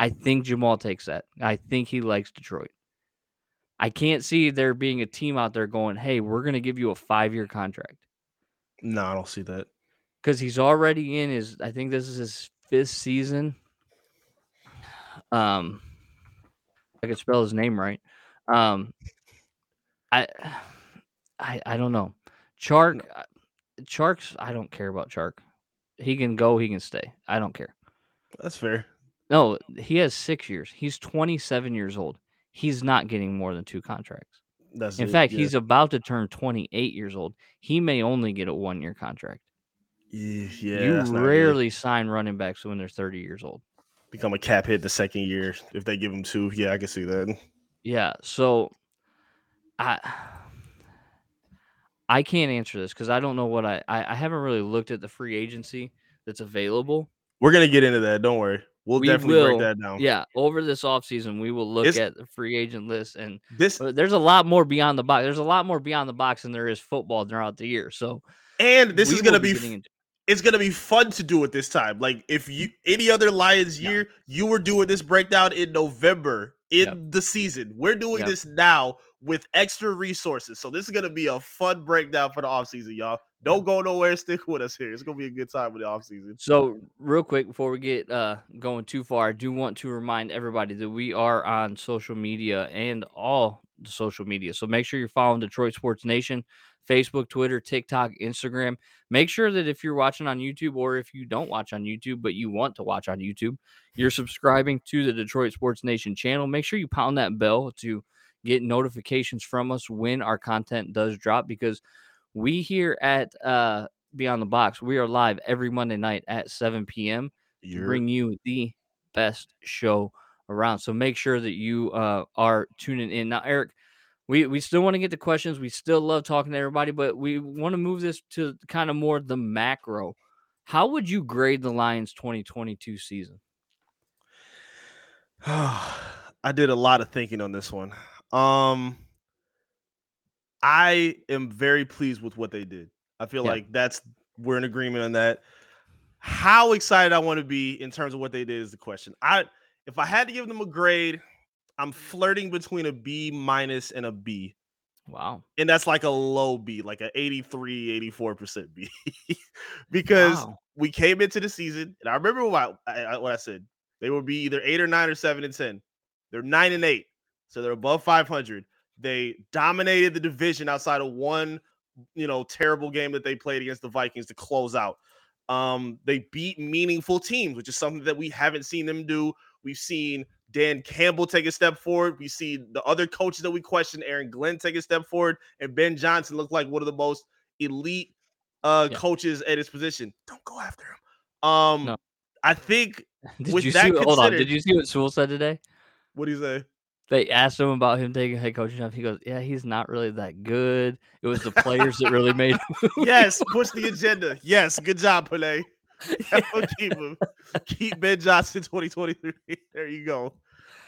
I think Jamaal takes that. I think he likes Detroit. I can't see there being a team out there going, hey, we're going to give you a five year contract No, I don't see that. because he's already in his, I think this is his fifth season. Um, I could spell his name right. Um, I, I, I don't know. Chark, uh, Chark's. I don't care about Chark. He can go. He can stay. I don't care. That's fair. No, he has six years. He's 27 years old. He's not getting more than two contracts. That's In it, fact, yeah. he's about to turn 28 years old. He may only get a one year contract. Yeah, you rarely sign running backs when they're 30 years old. become a cap hit the second year if they give him two. Yeah, I can see that. Yeah. So I I can't answer this because I don't know what I, I I haven't really looked at the free agency that's available. We're gonna get into that. Don't worry. We'll We definitely will, break that down. Yeah, over this offseason, we will look It's- at the free agent list and This there's a lot more beyond the box. There's a lot more beyond the box than there is football throughout the year. So and this is gonna be f- into- it's gonna be fun to do it this time. Like if you mm. any other Lions Yeah. year, you were doing this breakdown in November in Yep. the season. We're doing Yep. this now with extra resources. So this is gonna be a fun breakdown for the offseason, y'all. Don't go nowhere. Stick with us here. It's gonna be a good time with the offseason. So, real quick before we get uh, going too far, I do want to remind everybody that we are on social media and all the social media. So make sure you're following Detroit Sports Nation, Facebook, Twitter, TikTok, Instagram. Make sure that if you're watching on YouTube or if you don't watch on YouTube but you want to watch on YouTube, you're subscribing to the Detroit Sports Nation channel. Make sure you pound that bell to get notifications from us when our content does drop because we here at uh Beyond the Box, we are live every Monday night at 7 p.m. to bring you the best show around. So make sure that you uh, are tuning in. Now, Eric, we, we still want to get the questions. We still love talking to everybody, but we want to move this to kind of more the macro. How would you grade the Lions 2022 season? I did a lot of thinking on this one. Um I am very pleased with what they did. I feel Yeah. like that's we're in agreement on that. How excited I want to be in terms of what they did is the question. I if I had to give them a grade, I'm flirting between a B minus and a B. Wow. And that's like a low B, like a 83, 84% B. because Wow. we came into the season, and I remember what I, what I said. They would be either eight or nine or seven and ten. They're nine and eight, so they're above 500. They dominated the division outside of one, you know, terrible game that they played against the Vikings to close out. Um, they beat meaningful teams, which is something that we haven't seen them do. We've seen Dan Campbell take a step forward. We see the other coaches that we questioned, Aaron Glenn take a step forward, and Ben Johnson look like one of the most elite uh Yeah. coaches at his position. Don't go after him. Um, No. I think Did you see? what- Hold on. Did you see what Sewell said today? what do you say? They asked him about him taking head coaching job. He goes, "Yeah, he's not really that good. It was the players that really made him." Yes, push the agenda. Yes, good job, Pele. keep him. Keep Ben Johnson 2023. There you go.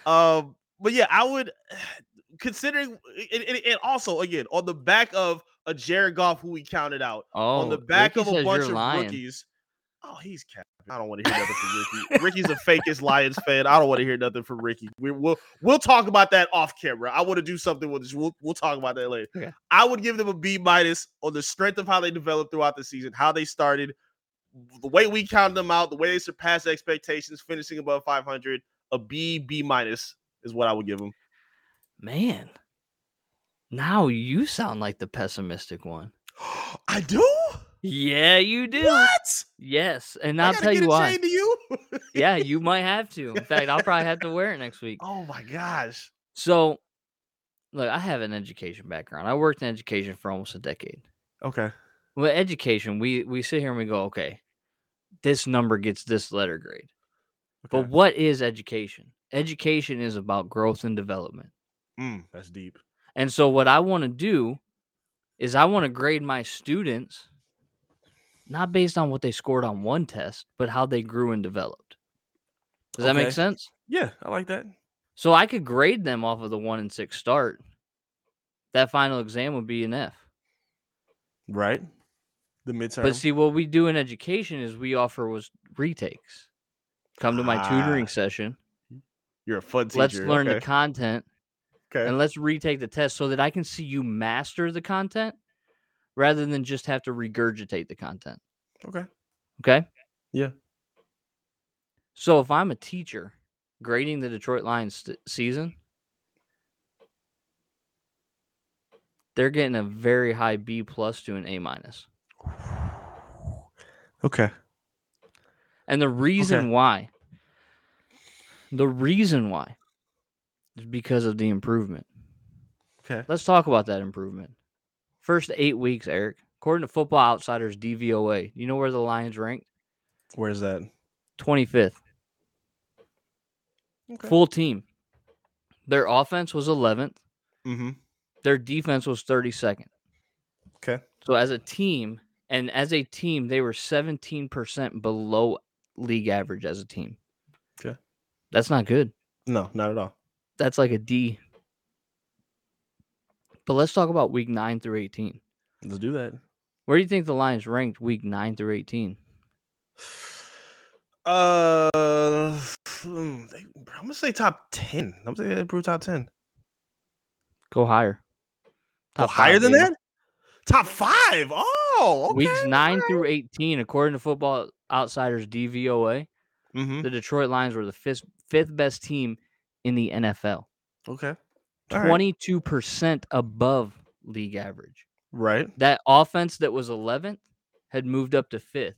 Um, but yeah, I would considering and, and- and also again on the back of a Jared Goff who we counted out Oh, on the back Ricky of a bunch of lying. rookies. Oh, he's capping. I don't want to hear nothing from Ricky. Ricky's a fakest Lions fan. I don't want to hear nothing from Ricky. We, will we'll talk about that off camera. I want to do something with this. We'll we'll talk about that later. Okay. I would give them a B minus on the strength of how they developed throughout the season, how they started, the way we counted them out, the way they surpassed expectations, finishing above 500. A B B minus is what I would give them. Man, now you sound like the pessimistic one. I do. Yeah, you do. What? Yes, and I'll tell you why. chain to you. yeah, you might have to. In fact, I'll probably have to wear it next week. oh my gosh. So, look, I have an education background. I worked in education for almost a decade. Okay. Well, education, we we sit here and we go, okay, this number gets this letter grade. But what is education? Education is about growth and development. Mm, that's deep. And so what I want to do is I want to grade my students not based on what they scored on one test, but how they grew and developed. Does that make sense? Yeah, I like that. So I could grade them off of the 1 and 6 start. That final exam would be an F. Right. The midterm. But see what we do in education is we offer was retakes. Come to my tutoring Ah, session. You're a fun teacher. Let's learn okay. the content okay. and let's retake the test so that I can see you master the content rather than just have to regurgitate the content. okay. Okay. Yeah. So if I'm a teacher grading the Detroit Lions st- season, they're getting a very high B plus to an A minus. Okay. And the reason why, the reason why is because of the improvement. Okay. Let's talk about that improvement. First eight weeks, Eric. According to Football Outsiders DVOA, you know where the Lions ranked? Where's that? 25th. Okay. Full team. Their offense was 11th. Mm-hmm. Their defense was 32nd. Okay. So as a team, and as a team, they were 17% below league average as a team. Okay. That's not good. No, not at all. That's like a D. But let's talk about week 9 through 18. Let's do that. Where do you think the Lions ranked week 9 through 18? Uh, hmm, I'm gonna say top ten. I'm gonna say they improved top ten. Go higher. Go higher than that? Top five. Oh, okay. Weeks 9 through 18, according to Football Outsiders DVOA, Mm-hmm. the Detroit Lions were the fifth, fifth best team in the NFL. Okay. All right. 22% above league average. Right. That offense that was 11th had moved up to 5th.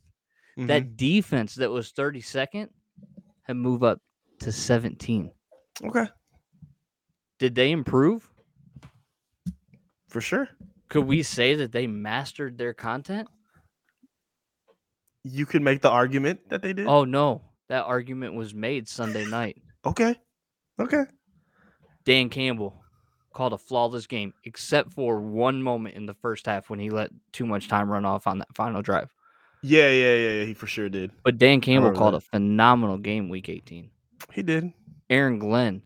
Mhm. That defense that was 32nd had moved up to 17. okay. Did they improve? For sure. Could we say that they mastered their content? You could make the argument that they did. Oh no, that argument was made Sunday night. Okay. Okay. Dan Campbell called a flawless game, except for one moment in the first half when he let too much time run off on that final drive. Yeah, yeah, yeah, yeah. He for sure did. But Dan Campbell called that. a phenomenal game week 18. He did. Aaron Glenn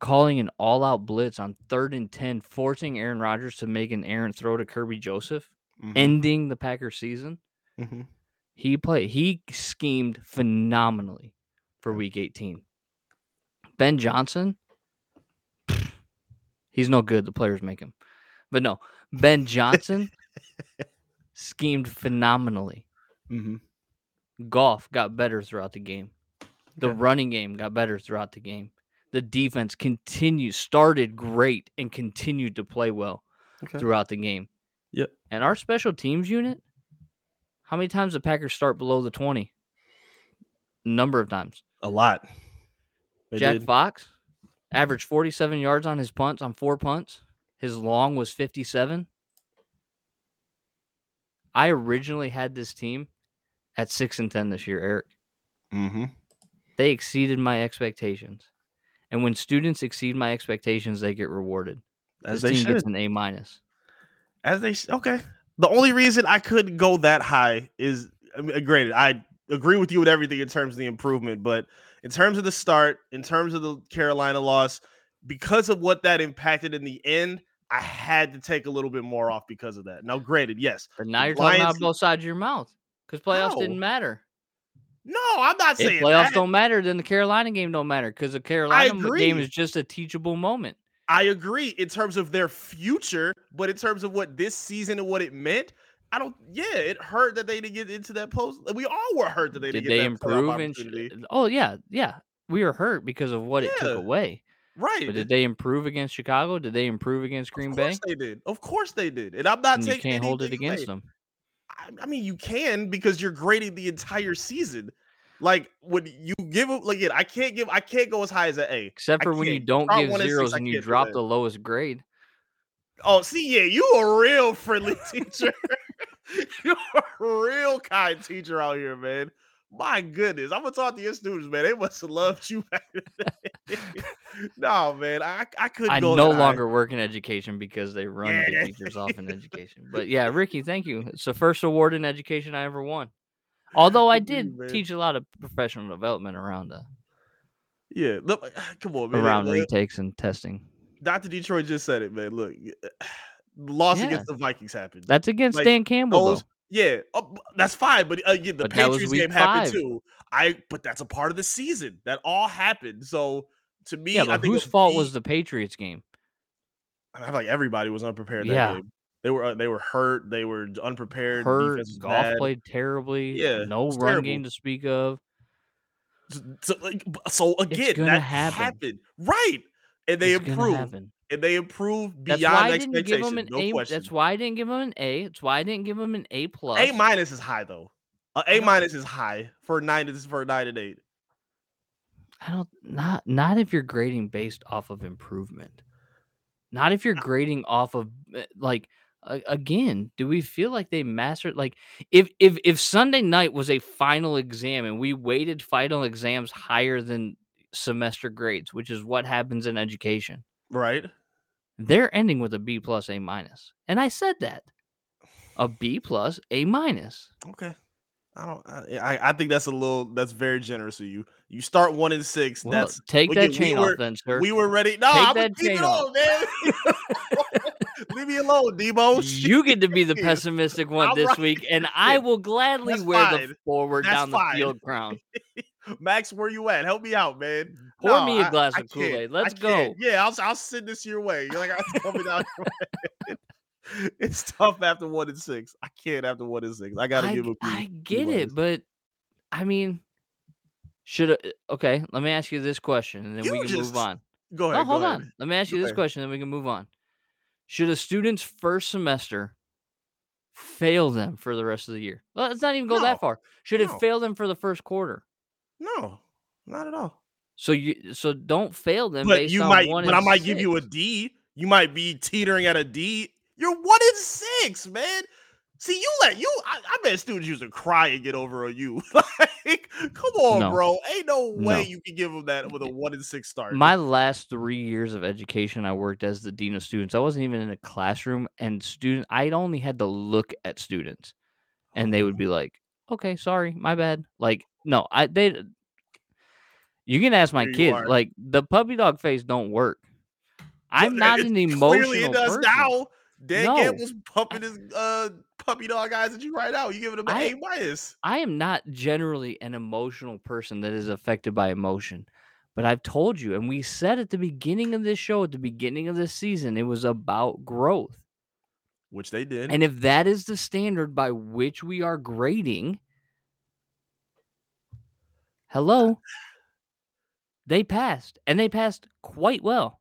calling an all out blitz on third and 10, forcing Aaron Rodgers to make an errant throw to Kerby Joseph, Mhm. ending the Packers season. Mhm. He played, he schemed phenomenally for week 18. Ben Johnson, he's no good. The players make him. But no, Ben Johnson schemed phenomenally. Mhm. Goff got better throughout the game. The Okay. running game got better throughout the game. The defense continued, started great and continued to play well Okay. throughout the game. Yep. And our special teams unit, How many times the Packers start below the 20? Number of times. A lot. They Jack did. Fox averaged 47 yards on his punts on four punts. His long was 57. I originally had this team at 6 and 10 this year, Eric. Mm-hmm. They exceeded my expectations. And when students exceed my expectations, they get rewarded. As this they team should. gets an A minus. As they okay. The only reason I couldn't go that high is I mean, granted, I agree with you with everything in terms of the improvement, but in terms of the start, in terms of the Carolina loss, because of what that impacted in the end, I had to take a little bit more off because of that. Now, granted, yes. But now you're talking Lions- of both sides of your mouth because playoffs How? didn't matter. No, I'm not If saying playoffs that. don't matter, then the Carolina game don't matter because the Carolina game is just a teachable moment. I agree in terms of their future, but in terms of what this season and what it meant, I don't. Yeah, it hurt that they didn't get into that post. We all were hurt that they Did didn't they get that playoff improve? And sh- opportunity. Uh, oh yeah, yeah, we were hurt because of what it took away. right? But did they improve against Chicago? Did they improve against Green Bay? of Bay? course they did. Of course they did. And I'm not And you can't hold it against away. them. I, I mean, you can because you're grading the entire season. Like when you give them, like again, I can't give, I can't go as high as an A. Except for when you don't give zeros and you drop the lowest grade. Oh, see, yeah, you a real friendly teacher. You're a real kind teacher out here, man. My goodness, I'm gonna talk to your students, man. They must have loved you back in the day. no, man, I I couldn't I go no longer work in education because they run the teachers off in education. But yeah, Ricky, thank you. It's the first award in education I ever won. Although I did man. teach a lot of professional development around the Yeah, look, come on, man. around Uh, retakes and testing. Dr. Detroit just said it, man. Look, loss Yeah. against the Vikings happened. That's against like, Dan Campbell. Those, yeah, oh, that's fine. But uh, yeah, the But Patriots game happened five. too. I, but that's a part of the season. That all happened. So to me, Yeah, I but think whose fault was the Patriots game? I feel like everybody was unprepared. That Yeah. game. They were uh, they were hurt. They were unprepared. Hurt, Goff bad. played terribly. Yeah, no run terrible. game to speak of. So, so, like, so again, that happen. happened, right? And they It's improved, and they improved That's beyond why I didn't give him an no A. question. That's why I didn't give him an A. It's why I didn't give him an A plus. A minus is high though. A I A minus is high for nine. Is for nine and eight. I don't not not if you're grading based off of improvement. Not if you're grading off of eh, like again, do we feel like they mastered like if if if Sunday night was a final exam and we weighted final exams higher than semester grades, which is what happens in education, Right. they're ending with a B plus A minus. And I said that. A B plus A minus. Okay. I don't. I, I think that's a little. That's very generous of you. You start one and six. Well, that's take we that get- we chain were- off then, sir. we were ready. No, Take I'm that keep chain it on, man. Leave me alone, Debo. you get to be the pessimistic one this right. week, and I will gladly That's wear the forward That's down the fine. field crown. Max, where you at? Help me out, man. Pour No, me a glass I of. Kool-Aid. Let's go. Yeah, I'll I'll send this your way. You're like I'm coming out. your way. it's tough after one and six. I can't after one and six. I gotta I, give I get it, but I mean, should I, uh, okay? Let me ask you this question, and then we can just- move on. Go No, ahead. hold go on. ahead. Let me ask you Go this ahead. question, then we can move on. Should a student's first semester fail them for the rest of the year? Well, let's not even go No. that far. Should it fail them for the first quarter? No, not at all. So you so don't fail them But based you on might, one but I might give you a D. You might be teetering at a D. You're one in six, man. See, you let you. I, I bet students used to cry and get over on you. like, come on, No. bro. Ain't no way No. you can give them that with a one in six start. My last three years of education, I worked as the dean of students. I wasn't even in a classroom, and student, I'd only had to look at students, and they would be oh. like, "Okay, sorry, my bad." Like, no, I they. You can ask my Here you kids. are. Like the puppy dog face don't work. I'm not an emotional Clearly, it does person. now. Dan No. Gamble's pumping his uh, puppy dog eyes at you right now. You giving him an I- A minus. I am not generally an emotional person that is affected by emotion. But I've told you, and we said at the beginning of this show, at the beginning of this season, it was about growth. Which they did. And if that is the standard by which we are grading, hello, they passed, and they passed quite well.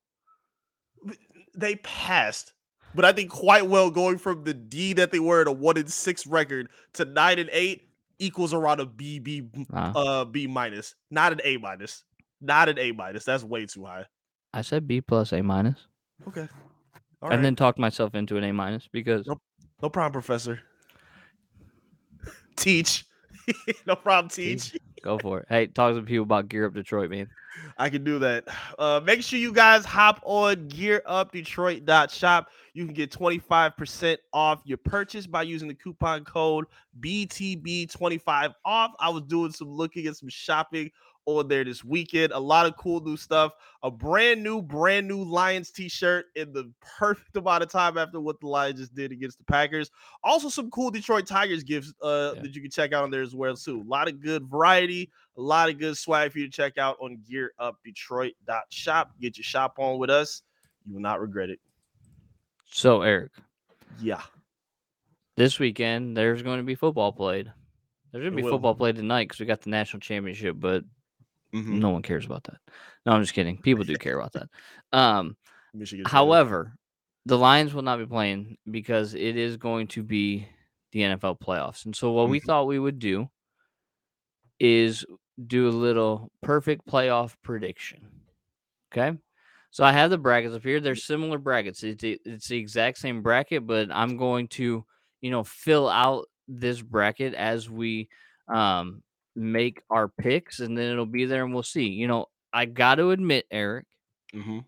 they passed. but I think quite well going from the D that they were at a one in six record to nine and eight equals around a B B Uh, uh B minus, not an A minus, not an A minus. That's way too high. I said B plus A minus, Okay, all and right. then talked myself into an A minus because Nope. no problem, professor. Teach, no problem. Teach. go for it. Hey, talk to people about Gear Up Detroit, man. I can do that. Uh, make sure you guys hop on gearupdetroit.shop. You can get 25% off your purchase by using the coupon code BTB25 off. I was doing some looking at some shopping on there this weekend. A lot of cool new stuff. A brand new, brand new Lions t-shirt in the perfect amount of time after what the Lions just did against the Packers. Also, some cool Detroit Tigers gifts uh, Yeah. that you can check out on there as well too. A lot of good variety, a lot of good swag for you to check out on gearupdetroit.shop. Get your shop on with us. You will not regret it. So, Eric, Yeah. this weekend there's going to be football played. There's going to be football played tonight because we got the national championship, but Mhm. no one cares about that. No, I'm just kidding. People do care about that. Um, Michigan. However, the Lions will not be playing because it is going to be the NFL playoffs. And so, what we Mhm. thought we would do is do a little perfect playoff prediction. Okay. So, I have the brackets up here. They're similar brackets. It's the, it's the exact same bracket, but I'm going to, you know, fill out this bracket as we um, make our picks, and then it'll be there and we'll see. You know, I got to admit, Eric. Mhm.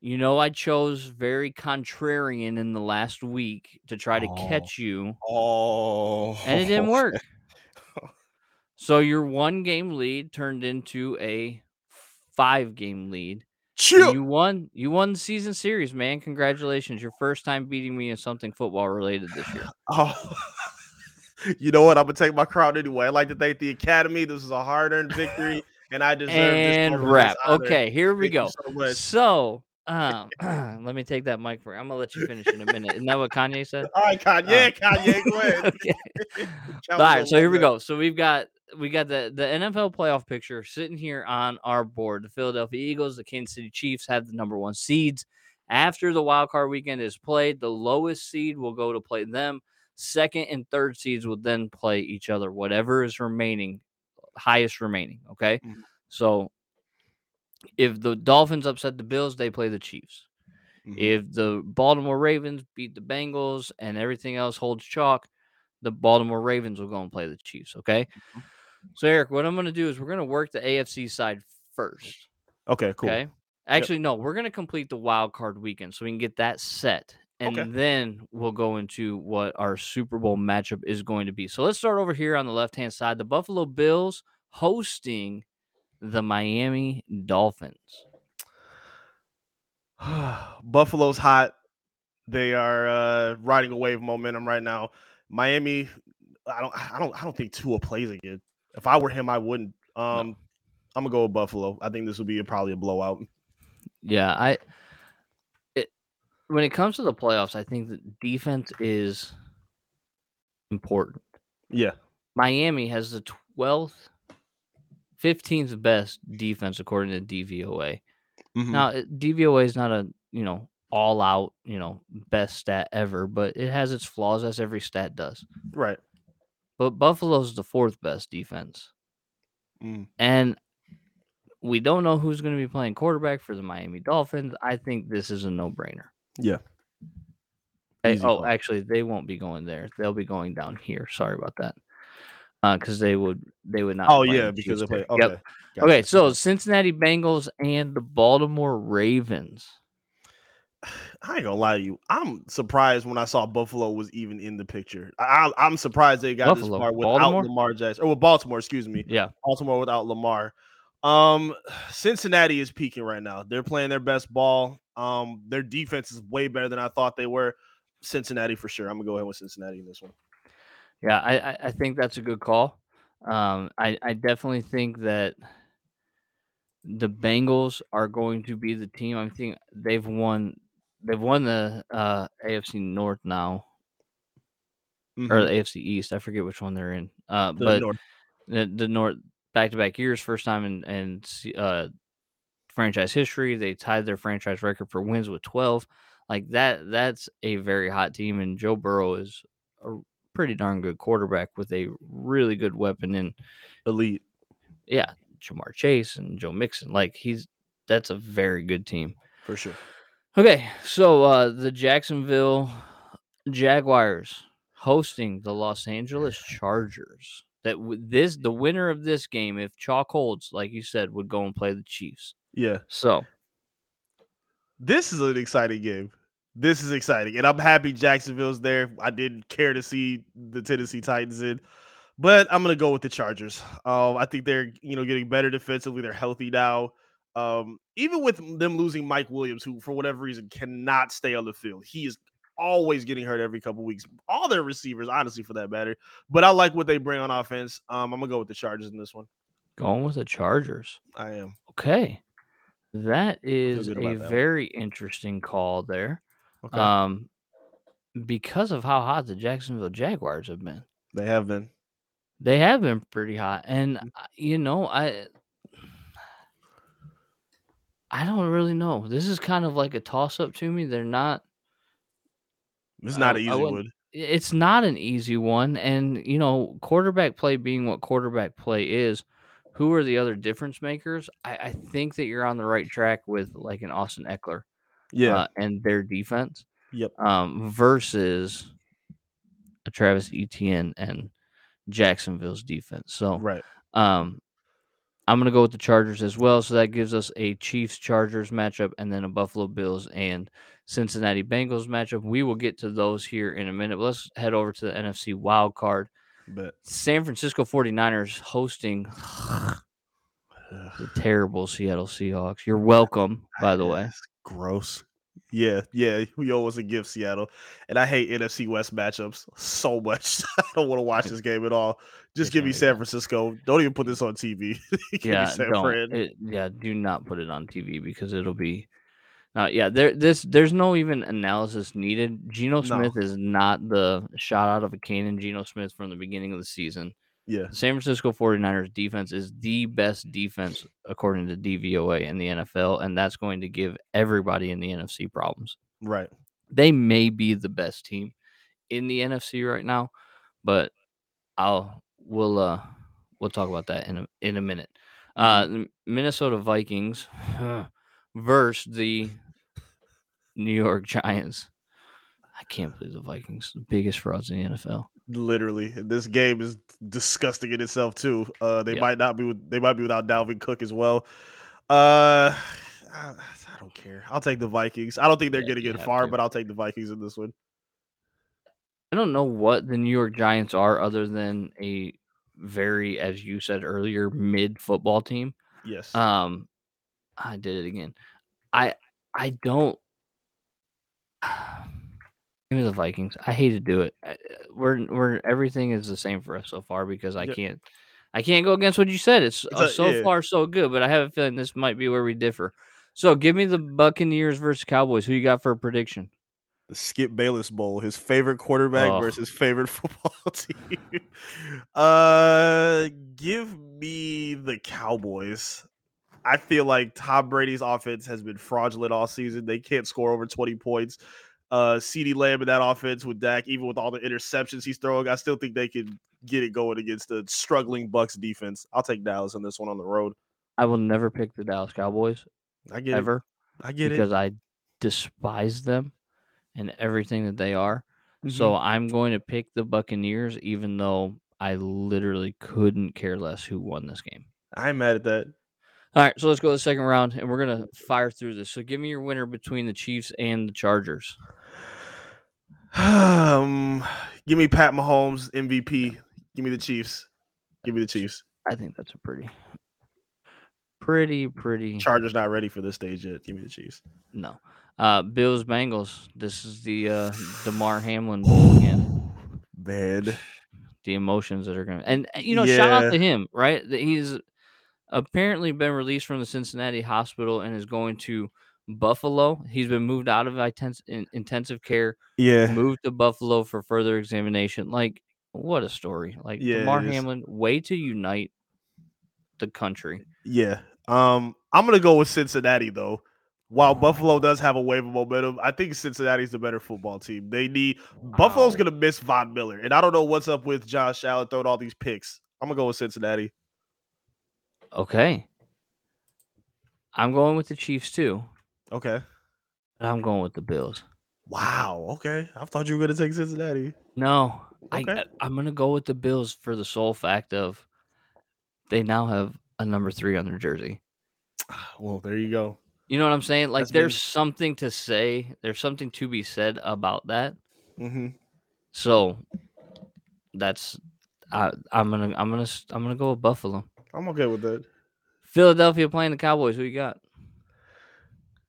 You know, I chose very contrarian in the last week to try to Oh. catch you, Oh, and it didn't work. So your one game lead turned into a five game lead. Chill. You won. You won the season series, man. Congratulations! Your first time beating me in something football related this year. Oh. You know what? I'm gonna take my crown anyway. I'd like to thank the Academy. This is a hard-earned victory, and I deserve and this wrap. Okay, here we Thank go. so. So, um, let me take that mic for. I'm gonna let you finish in a minute. Isn't that what Kanye said? All right, Kanye, Uh, Kanye, go ahead. okay. All right, so here we go. So we've got we got the the NFL playoff picture sitting here on our board. The Philadelphia Eagles, the Kansas City Chiefs have the number one seeds. After the wild card weekend is played, the lowest seed will go to play them. Second and third seeds will then play each other. Whatever is remaining, highest remaining. Okay, Mhm. so if the Dolphins upset the Bills, they play the Chiefs. Mhm. If the Baltimore Ravens beat the Bengals and everything else holds chalk, the Baltimore Ravens will go and play the Chiefs. Okay. Mhm. So, Eric, what I'm going to do is we're going to work the AFC side first. Okay, cool. Okay. Actually, no, we're going to complete the wild card weekend so we can get that set. And Okay. then we'll go into what our Super Bowl matchup is going to be. So let's start over here on the left hand side. The Buffalo Bills hosting the Miami Dolphins. Buffalo's hot. They are uh, riding a wave of momentum right now. Miami, I don't, I don't, I don't think Tua plays again. If I were him, I wouldn't. Um, I'm gonna go with Buffalo. I think this will be a, probably a blowout. Yeah, I when it comes to the playoffs, I think that defense is important. Yeah, Miami has the 12th 15th best defense according to DVOA. Mhm. Now, DVOA is not a, you know, all out, you know, best stat ever, but it has its flaws as every stat does. right. But Buffalo's the fourth best defense. Mm. And we don't know who's going to be playing quarterback for the Miami Dolphins. I think this is a no-brainer. Yeah. Hey, Easy oh, call. actually, they won't be going there. They'll be going down here. Sorry about that. Uh, because they would they would not. Oh yeah, because they play. Okay. Yep. gotcha. Okay, so Cincinnati Bengals and the Baltimore Ravens. I ain't gonna lie to you. I'm surprised when I saw Buffalo was even in the picture. I, I'm surprised they got Buffalo? this far without Baltimore? Lamar Jackson, or with Baltimore. Excuse me. Yeah, Baltimore without Lamar. Um, Cincinnati is peaking right now. They're playing their best ball. Um, their defense is way better than I thought they were. Cincinnati for sure. I'm gonna go ahead with Cincinnati in this one. yeah, I I, think that's a good call. Um, I I definitely think that the Bengals are going to be the team. I think they've won. They've won the uh, AFC North now, or Mhm. the AFC East. I forget which one they're in. Uh, The but North. the, the North back to back years, first time in in uh, franchise history. They tied their franchise record for wins with twelve. Like that that's a very hot team and Joe Burrow is a pretty darn good quarterback with a really good weapon in Elite. yeah, Ja'Marr Chase and Joe Mixon. Like he's that's a very good team. For sure. Okay, so uh the Jacksonville Jaguars hosting the Los Angeles Chargers. That this the winner of this game, if chalk holds, like you said, would go and play the Chiefs. Yeah. So This is an exciting game. This is exciting. And I'm happy Jacksonville's there. I didn't care to see the Tennessee Titans in. But I'm gonna go with the Chargers. Um, I think they're you know getting better defensively. They're healthy now. Um, even with them losing Mike Williams, who for whatever reason cannot stay on the field, he is always getting hurt every couple weeks. All their receivers, honestly, for that matter. But I like what they bring on offense. Um, I'm gonna go with the Chargers in this one. going with the Chargers. I am. Okay. That is a that one. very interesting call there. Okay. Um because of how hot the Jacksonville Jaguars have been. they have been. They have been pretty hot. And Mm. you know, I I don't really know. This is kind of like a toss up to me. They're not It's not I- an easy one. it's not an easy one and you know quarterback play being what quarterback play is who are the other difference makers i, I think that you're on the right track with like an austin ekeler Yeah. uh, and their defense Yep. um, versus a travis etienne and jacksonville's defense so right. um, I'm going to go with the Chargers as well. So that gives us a Chiefs Chargers matchup and then a Buffalo Bills and Cincinnati Bengals matchup. We will get to those here in a minute. But let's head over to the NFC wild card. But San Francisco 49ers hosting the terrible Seattle Seahawks. You're welcome, by the way. That's gross. Yeah, yeah. We always a gift Seattle, and I hate NFC West matchups so much. I don't want to watch this game at all. Just It's give me San. Francisco. Don't even put this on TV. Give me yeah, San don't. It, yeah, do not put it on TV because it'll be. Uh, yeah, there. This there's no even analysis needed. Geno No. Smith is not the shot out of a cannon. Geno Smith from the beginning of the season. yeah, The San Francisco 49ers defense is the best defense according to DVOA in the NFL, and that's going to give everybody in the NFC problems. right. They may be the best team in the NFC right now, but I'll we'll uh we'll talk about that in a in a minute. Uh Minnesota Vikings versus the New York Giants. I can't believe the Vikings, the biggest frauds in the NFL. Literally, this game is disgusting in itself too. Uh, they Yeah. might not be. With, they might be without Dalvin Cook as well. Uh, I, I don't care. I'll take the Vikings. I don't think they're Yeah, going to get far, to. but I'll take the Vikings in this one. I don't know what the New York Giants are other than a very, as you said earlier, mid football team. Yes. Um, I did it again. I I don't. Give me the Vikings. I hate to do it. We're we're everything is the same for us so far because I Yep. can't I can't go against what you said. It's, It's uh, so yeah. far so good, but I have a feeling this might be where we differ. So give me the Buccaneers versus Cowboys. Who you got for a prediction? the Skip Bayless Bowl, his favorite quarterback Oh. versus favorite football team. uh, give me the Cowboys. I feel like Tom Brady's offense has been fraudulent all season. They can't score over 20 points. Uh, CeeDee Lamb in that offense with Dak, even with all the interceptions he's throwing, I still think they could get it going against the struggling Bucks defense. I'll take Dallas in this one on the road. I will never pick the Dallas Cowboys I get it. ever. it. I get it. because I despise them and everything that they are. it. So I'm going to pick the Buccaneers, even though I literally couldn't care less who won this game. I'm mad at that. All right, so let's go to the second round, and we're gonna fire through this. So give me your winner between the Chiefs and the Chargers. Um, give me Pat Mahomes MVP. Give me the Chiefs. Give me the Chiefs. I think that's a pretty, pretty, pretty. Chargers not ready for this stage yet. Give me the Chiefs. no, uh, Bills Bengals. This is the uh, Damar Hamlin again. Man, the emotions that are going to and you know shout out to him right that he's apparently been released from the cincinnati hospital and is going to buffalo he's been moved out of intense, in, intensive care yeah, moved to buffalo for further examination like what a story like Yeah, is. hamlin way to unite the country yeah. Um, I'm gonna go with Cincinnati though. while Buffalo does have a wave of momentum, I think Cincinnati's the better football team. They need Buffalo's gonna miss Von Miller, and I don't know what's up with Josh Allen throwing all these picks. I'm gonna go with Cincinnati. Okay. I'm going with the Chiefs too. Okay. but I'm going with the Bills. Wow. Okay. I thought you were gonna take Cincinnati. No, I, Okay. I I'm gonna go with the Bills for the sole fact of they now have a number three on their jersey. Well, there you go. You know what I'm saying? Like That's there's been- something to say. There's something to be said about that. Mm-hmm. So that's I, I'm gonna I'm gonna I'm gonna go with Buffalo. I'm okay with that. Philadelphia playing the Cowboys. Who you got?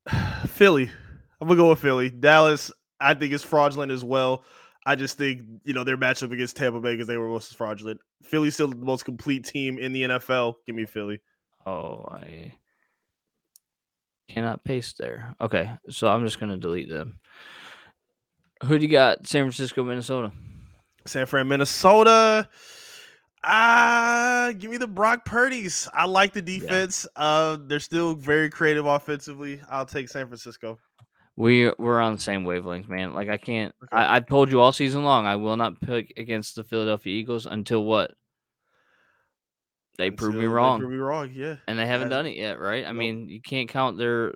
Philly. I'm gonna go with Philly. Dallas, I think is fraudulent as well. I just think you know their matchup against Tampa Bay because they were most fraudulent. Philly's still the most complete team in the NFL. Give me Philly. Oh, I cannot paste there. Okay, so I'm just gonna delete them. Who do you got? San Francisco, Minnesota. San Fran, Minnesota. Ah, give me the Brock Purdy's. I like the defense. Uh, they're still very creative offensively. I'll take San Francisco. We we're on the same wavelength, man. Like I can't. Okay. I, I've told you all season long. I will not pick against the Philadelphia Eagles until what they prove me Until they wrong, Prove me wrong. Yeah. and they haven't done it yet, right? I Nope. mean, you can't count their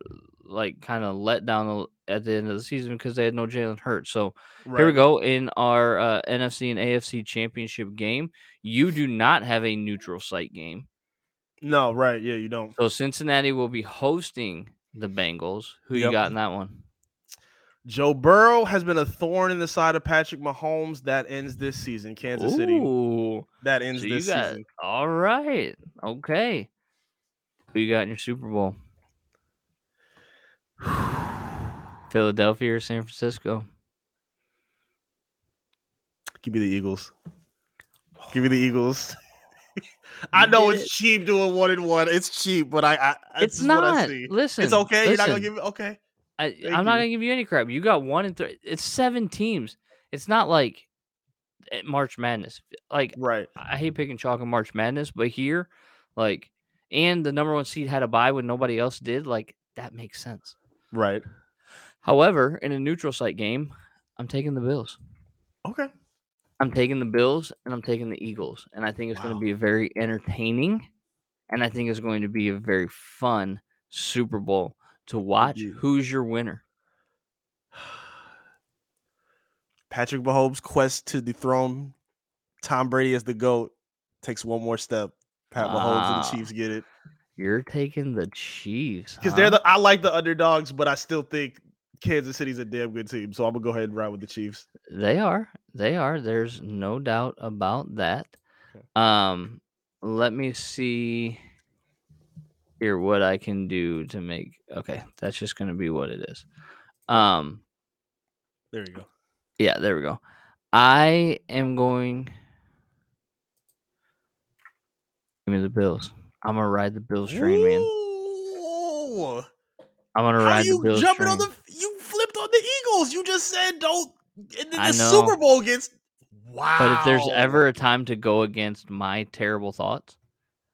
like kind of letdown at the end of the season because they had no Jalen Hurts. So here we go in our uh, NFC and AFC championship game. You do not have a neutral site game. No, right. Yeah, you don't. So Cincinnati will be hosting the Bengals. Who you got in that one? Joe Burrow has been a thorn in the side of Patrick Mahomes. That ends this season. Kansas City. That ends so this got season. all right. Okay. Who you got in your Super Bowl? Philadelphia or San Francisco? Give me the Eagles. Give me the Eagles. I know it's cheap doing one and one. It's cheap, but I, I It's this what I not. see. Listen, It's okay. You're not gonna give me okay. I, I'm not gonna give you any crap. You got one and three. It's seven teams. It's not like eh, March Madness. Like Right. I hate picking chalk in March Madness, but here, like, and the number one seed had a buy when nobody else did. Like that makes sense. Right. However, in a neutral site game, I'm taking the Bills. Okay. I'm taking the Bills and I'm taking the Eagles. And I think it's going to be a very entertaining. And I think it's going to be a very fun Super Bowl to watch. you. Who's your winner? Patrick Mahomes' quest to dethrone Tom Brady as the GOAT takes one more step. Pat Mahomes and Ah. the Chiefs get it. You're taking the Chiefs. Because huh? they're the I like the underdogs, but I still think Kansas City's a damn good team. So I'm gonna go ahead and ride with the Chiefs. They are. They are. There's no doubt about that. Um, let me see here what I can do to make. Okay, that's just going to be what it is. Um, There you go. yeah, there we go. I am going. Give me the Bills. I'm gonna ride the Bills train, man. Ooh. I'm gonna How ride the Bills jumping train. on the you flipped on the Eagles? You just said don't and then I the know. Super Bowl gets wow. But if there's ever a time to go against my terrible thoughts,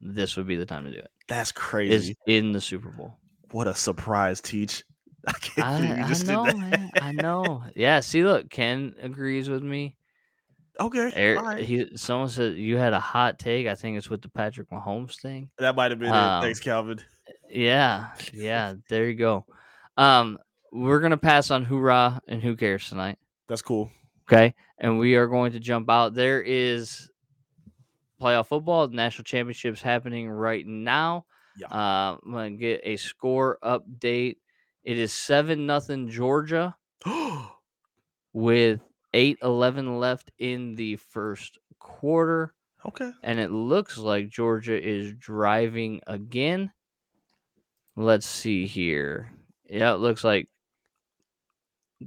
this would be the time to do it. that's crazy. Is in the Super Bowl. what a surprise, Teach. I I, you I know, man. I know. Yeah. See, look, Ken agrees with me. Okay. Eric, right. he, someone said you had a hot take. I think it's with the Patrick Mahomes thing. That might have been um, it. Thanks, Calvin. Yeah. Yeah. there you go. Um, we're gonna pass on hoorah and who cares tonight. That's cool. Okay, and we are going to jump out. There is playoff football, national championships happening right now. Yeah. Uh, I'm gonna get a score update. It is seven nothing Georgia with 8-11 left in the first quarter, okay. and it looks like Georgia is driving again. Let's see here. Yeah, it looks like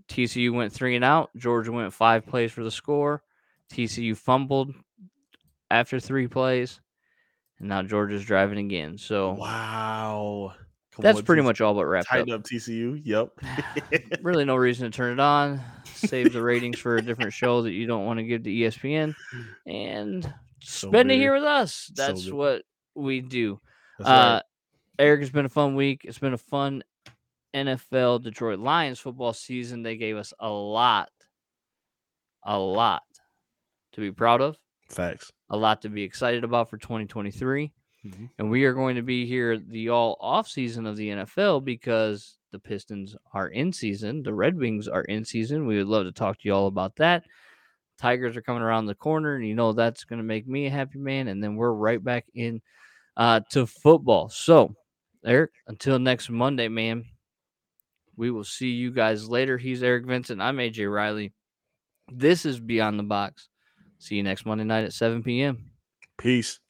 TCU went three and out. Georgia went five plays for the score. TCU fumbled after three plays, and now Georgia's driving again. So Wow. Come that's on, pretty much all but wrapped up. tighten up TCU. Yep. really no reason to turn it on. Save the ratings for a different show that you don't want to give to ESPN, and So spend it here with us. That's bitter. what we do. That's right. Uh, Eric, it's been a fun week. It's been a fun NFL Detroit Lions football season. They gave us a lot, a lot to be proud of, Facts. a lot to be excited about for 2023. Mhm. And we are going to be here the all off season of the NFL because the Pistons are in season, the Red Wings are in season. We would love to talk to you all about that. Tigers are coming around the corner, and you know that's going to make me a happy man. And then we're right back in uh, to football. So, Eric, until next Monday, man, we will see you guys later. He's Eric Vincent. I'm AJ Reilly. This is Beyond the Box. See you next Monday night at 7 p.m. Peace.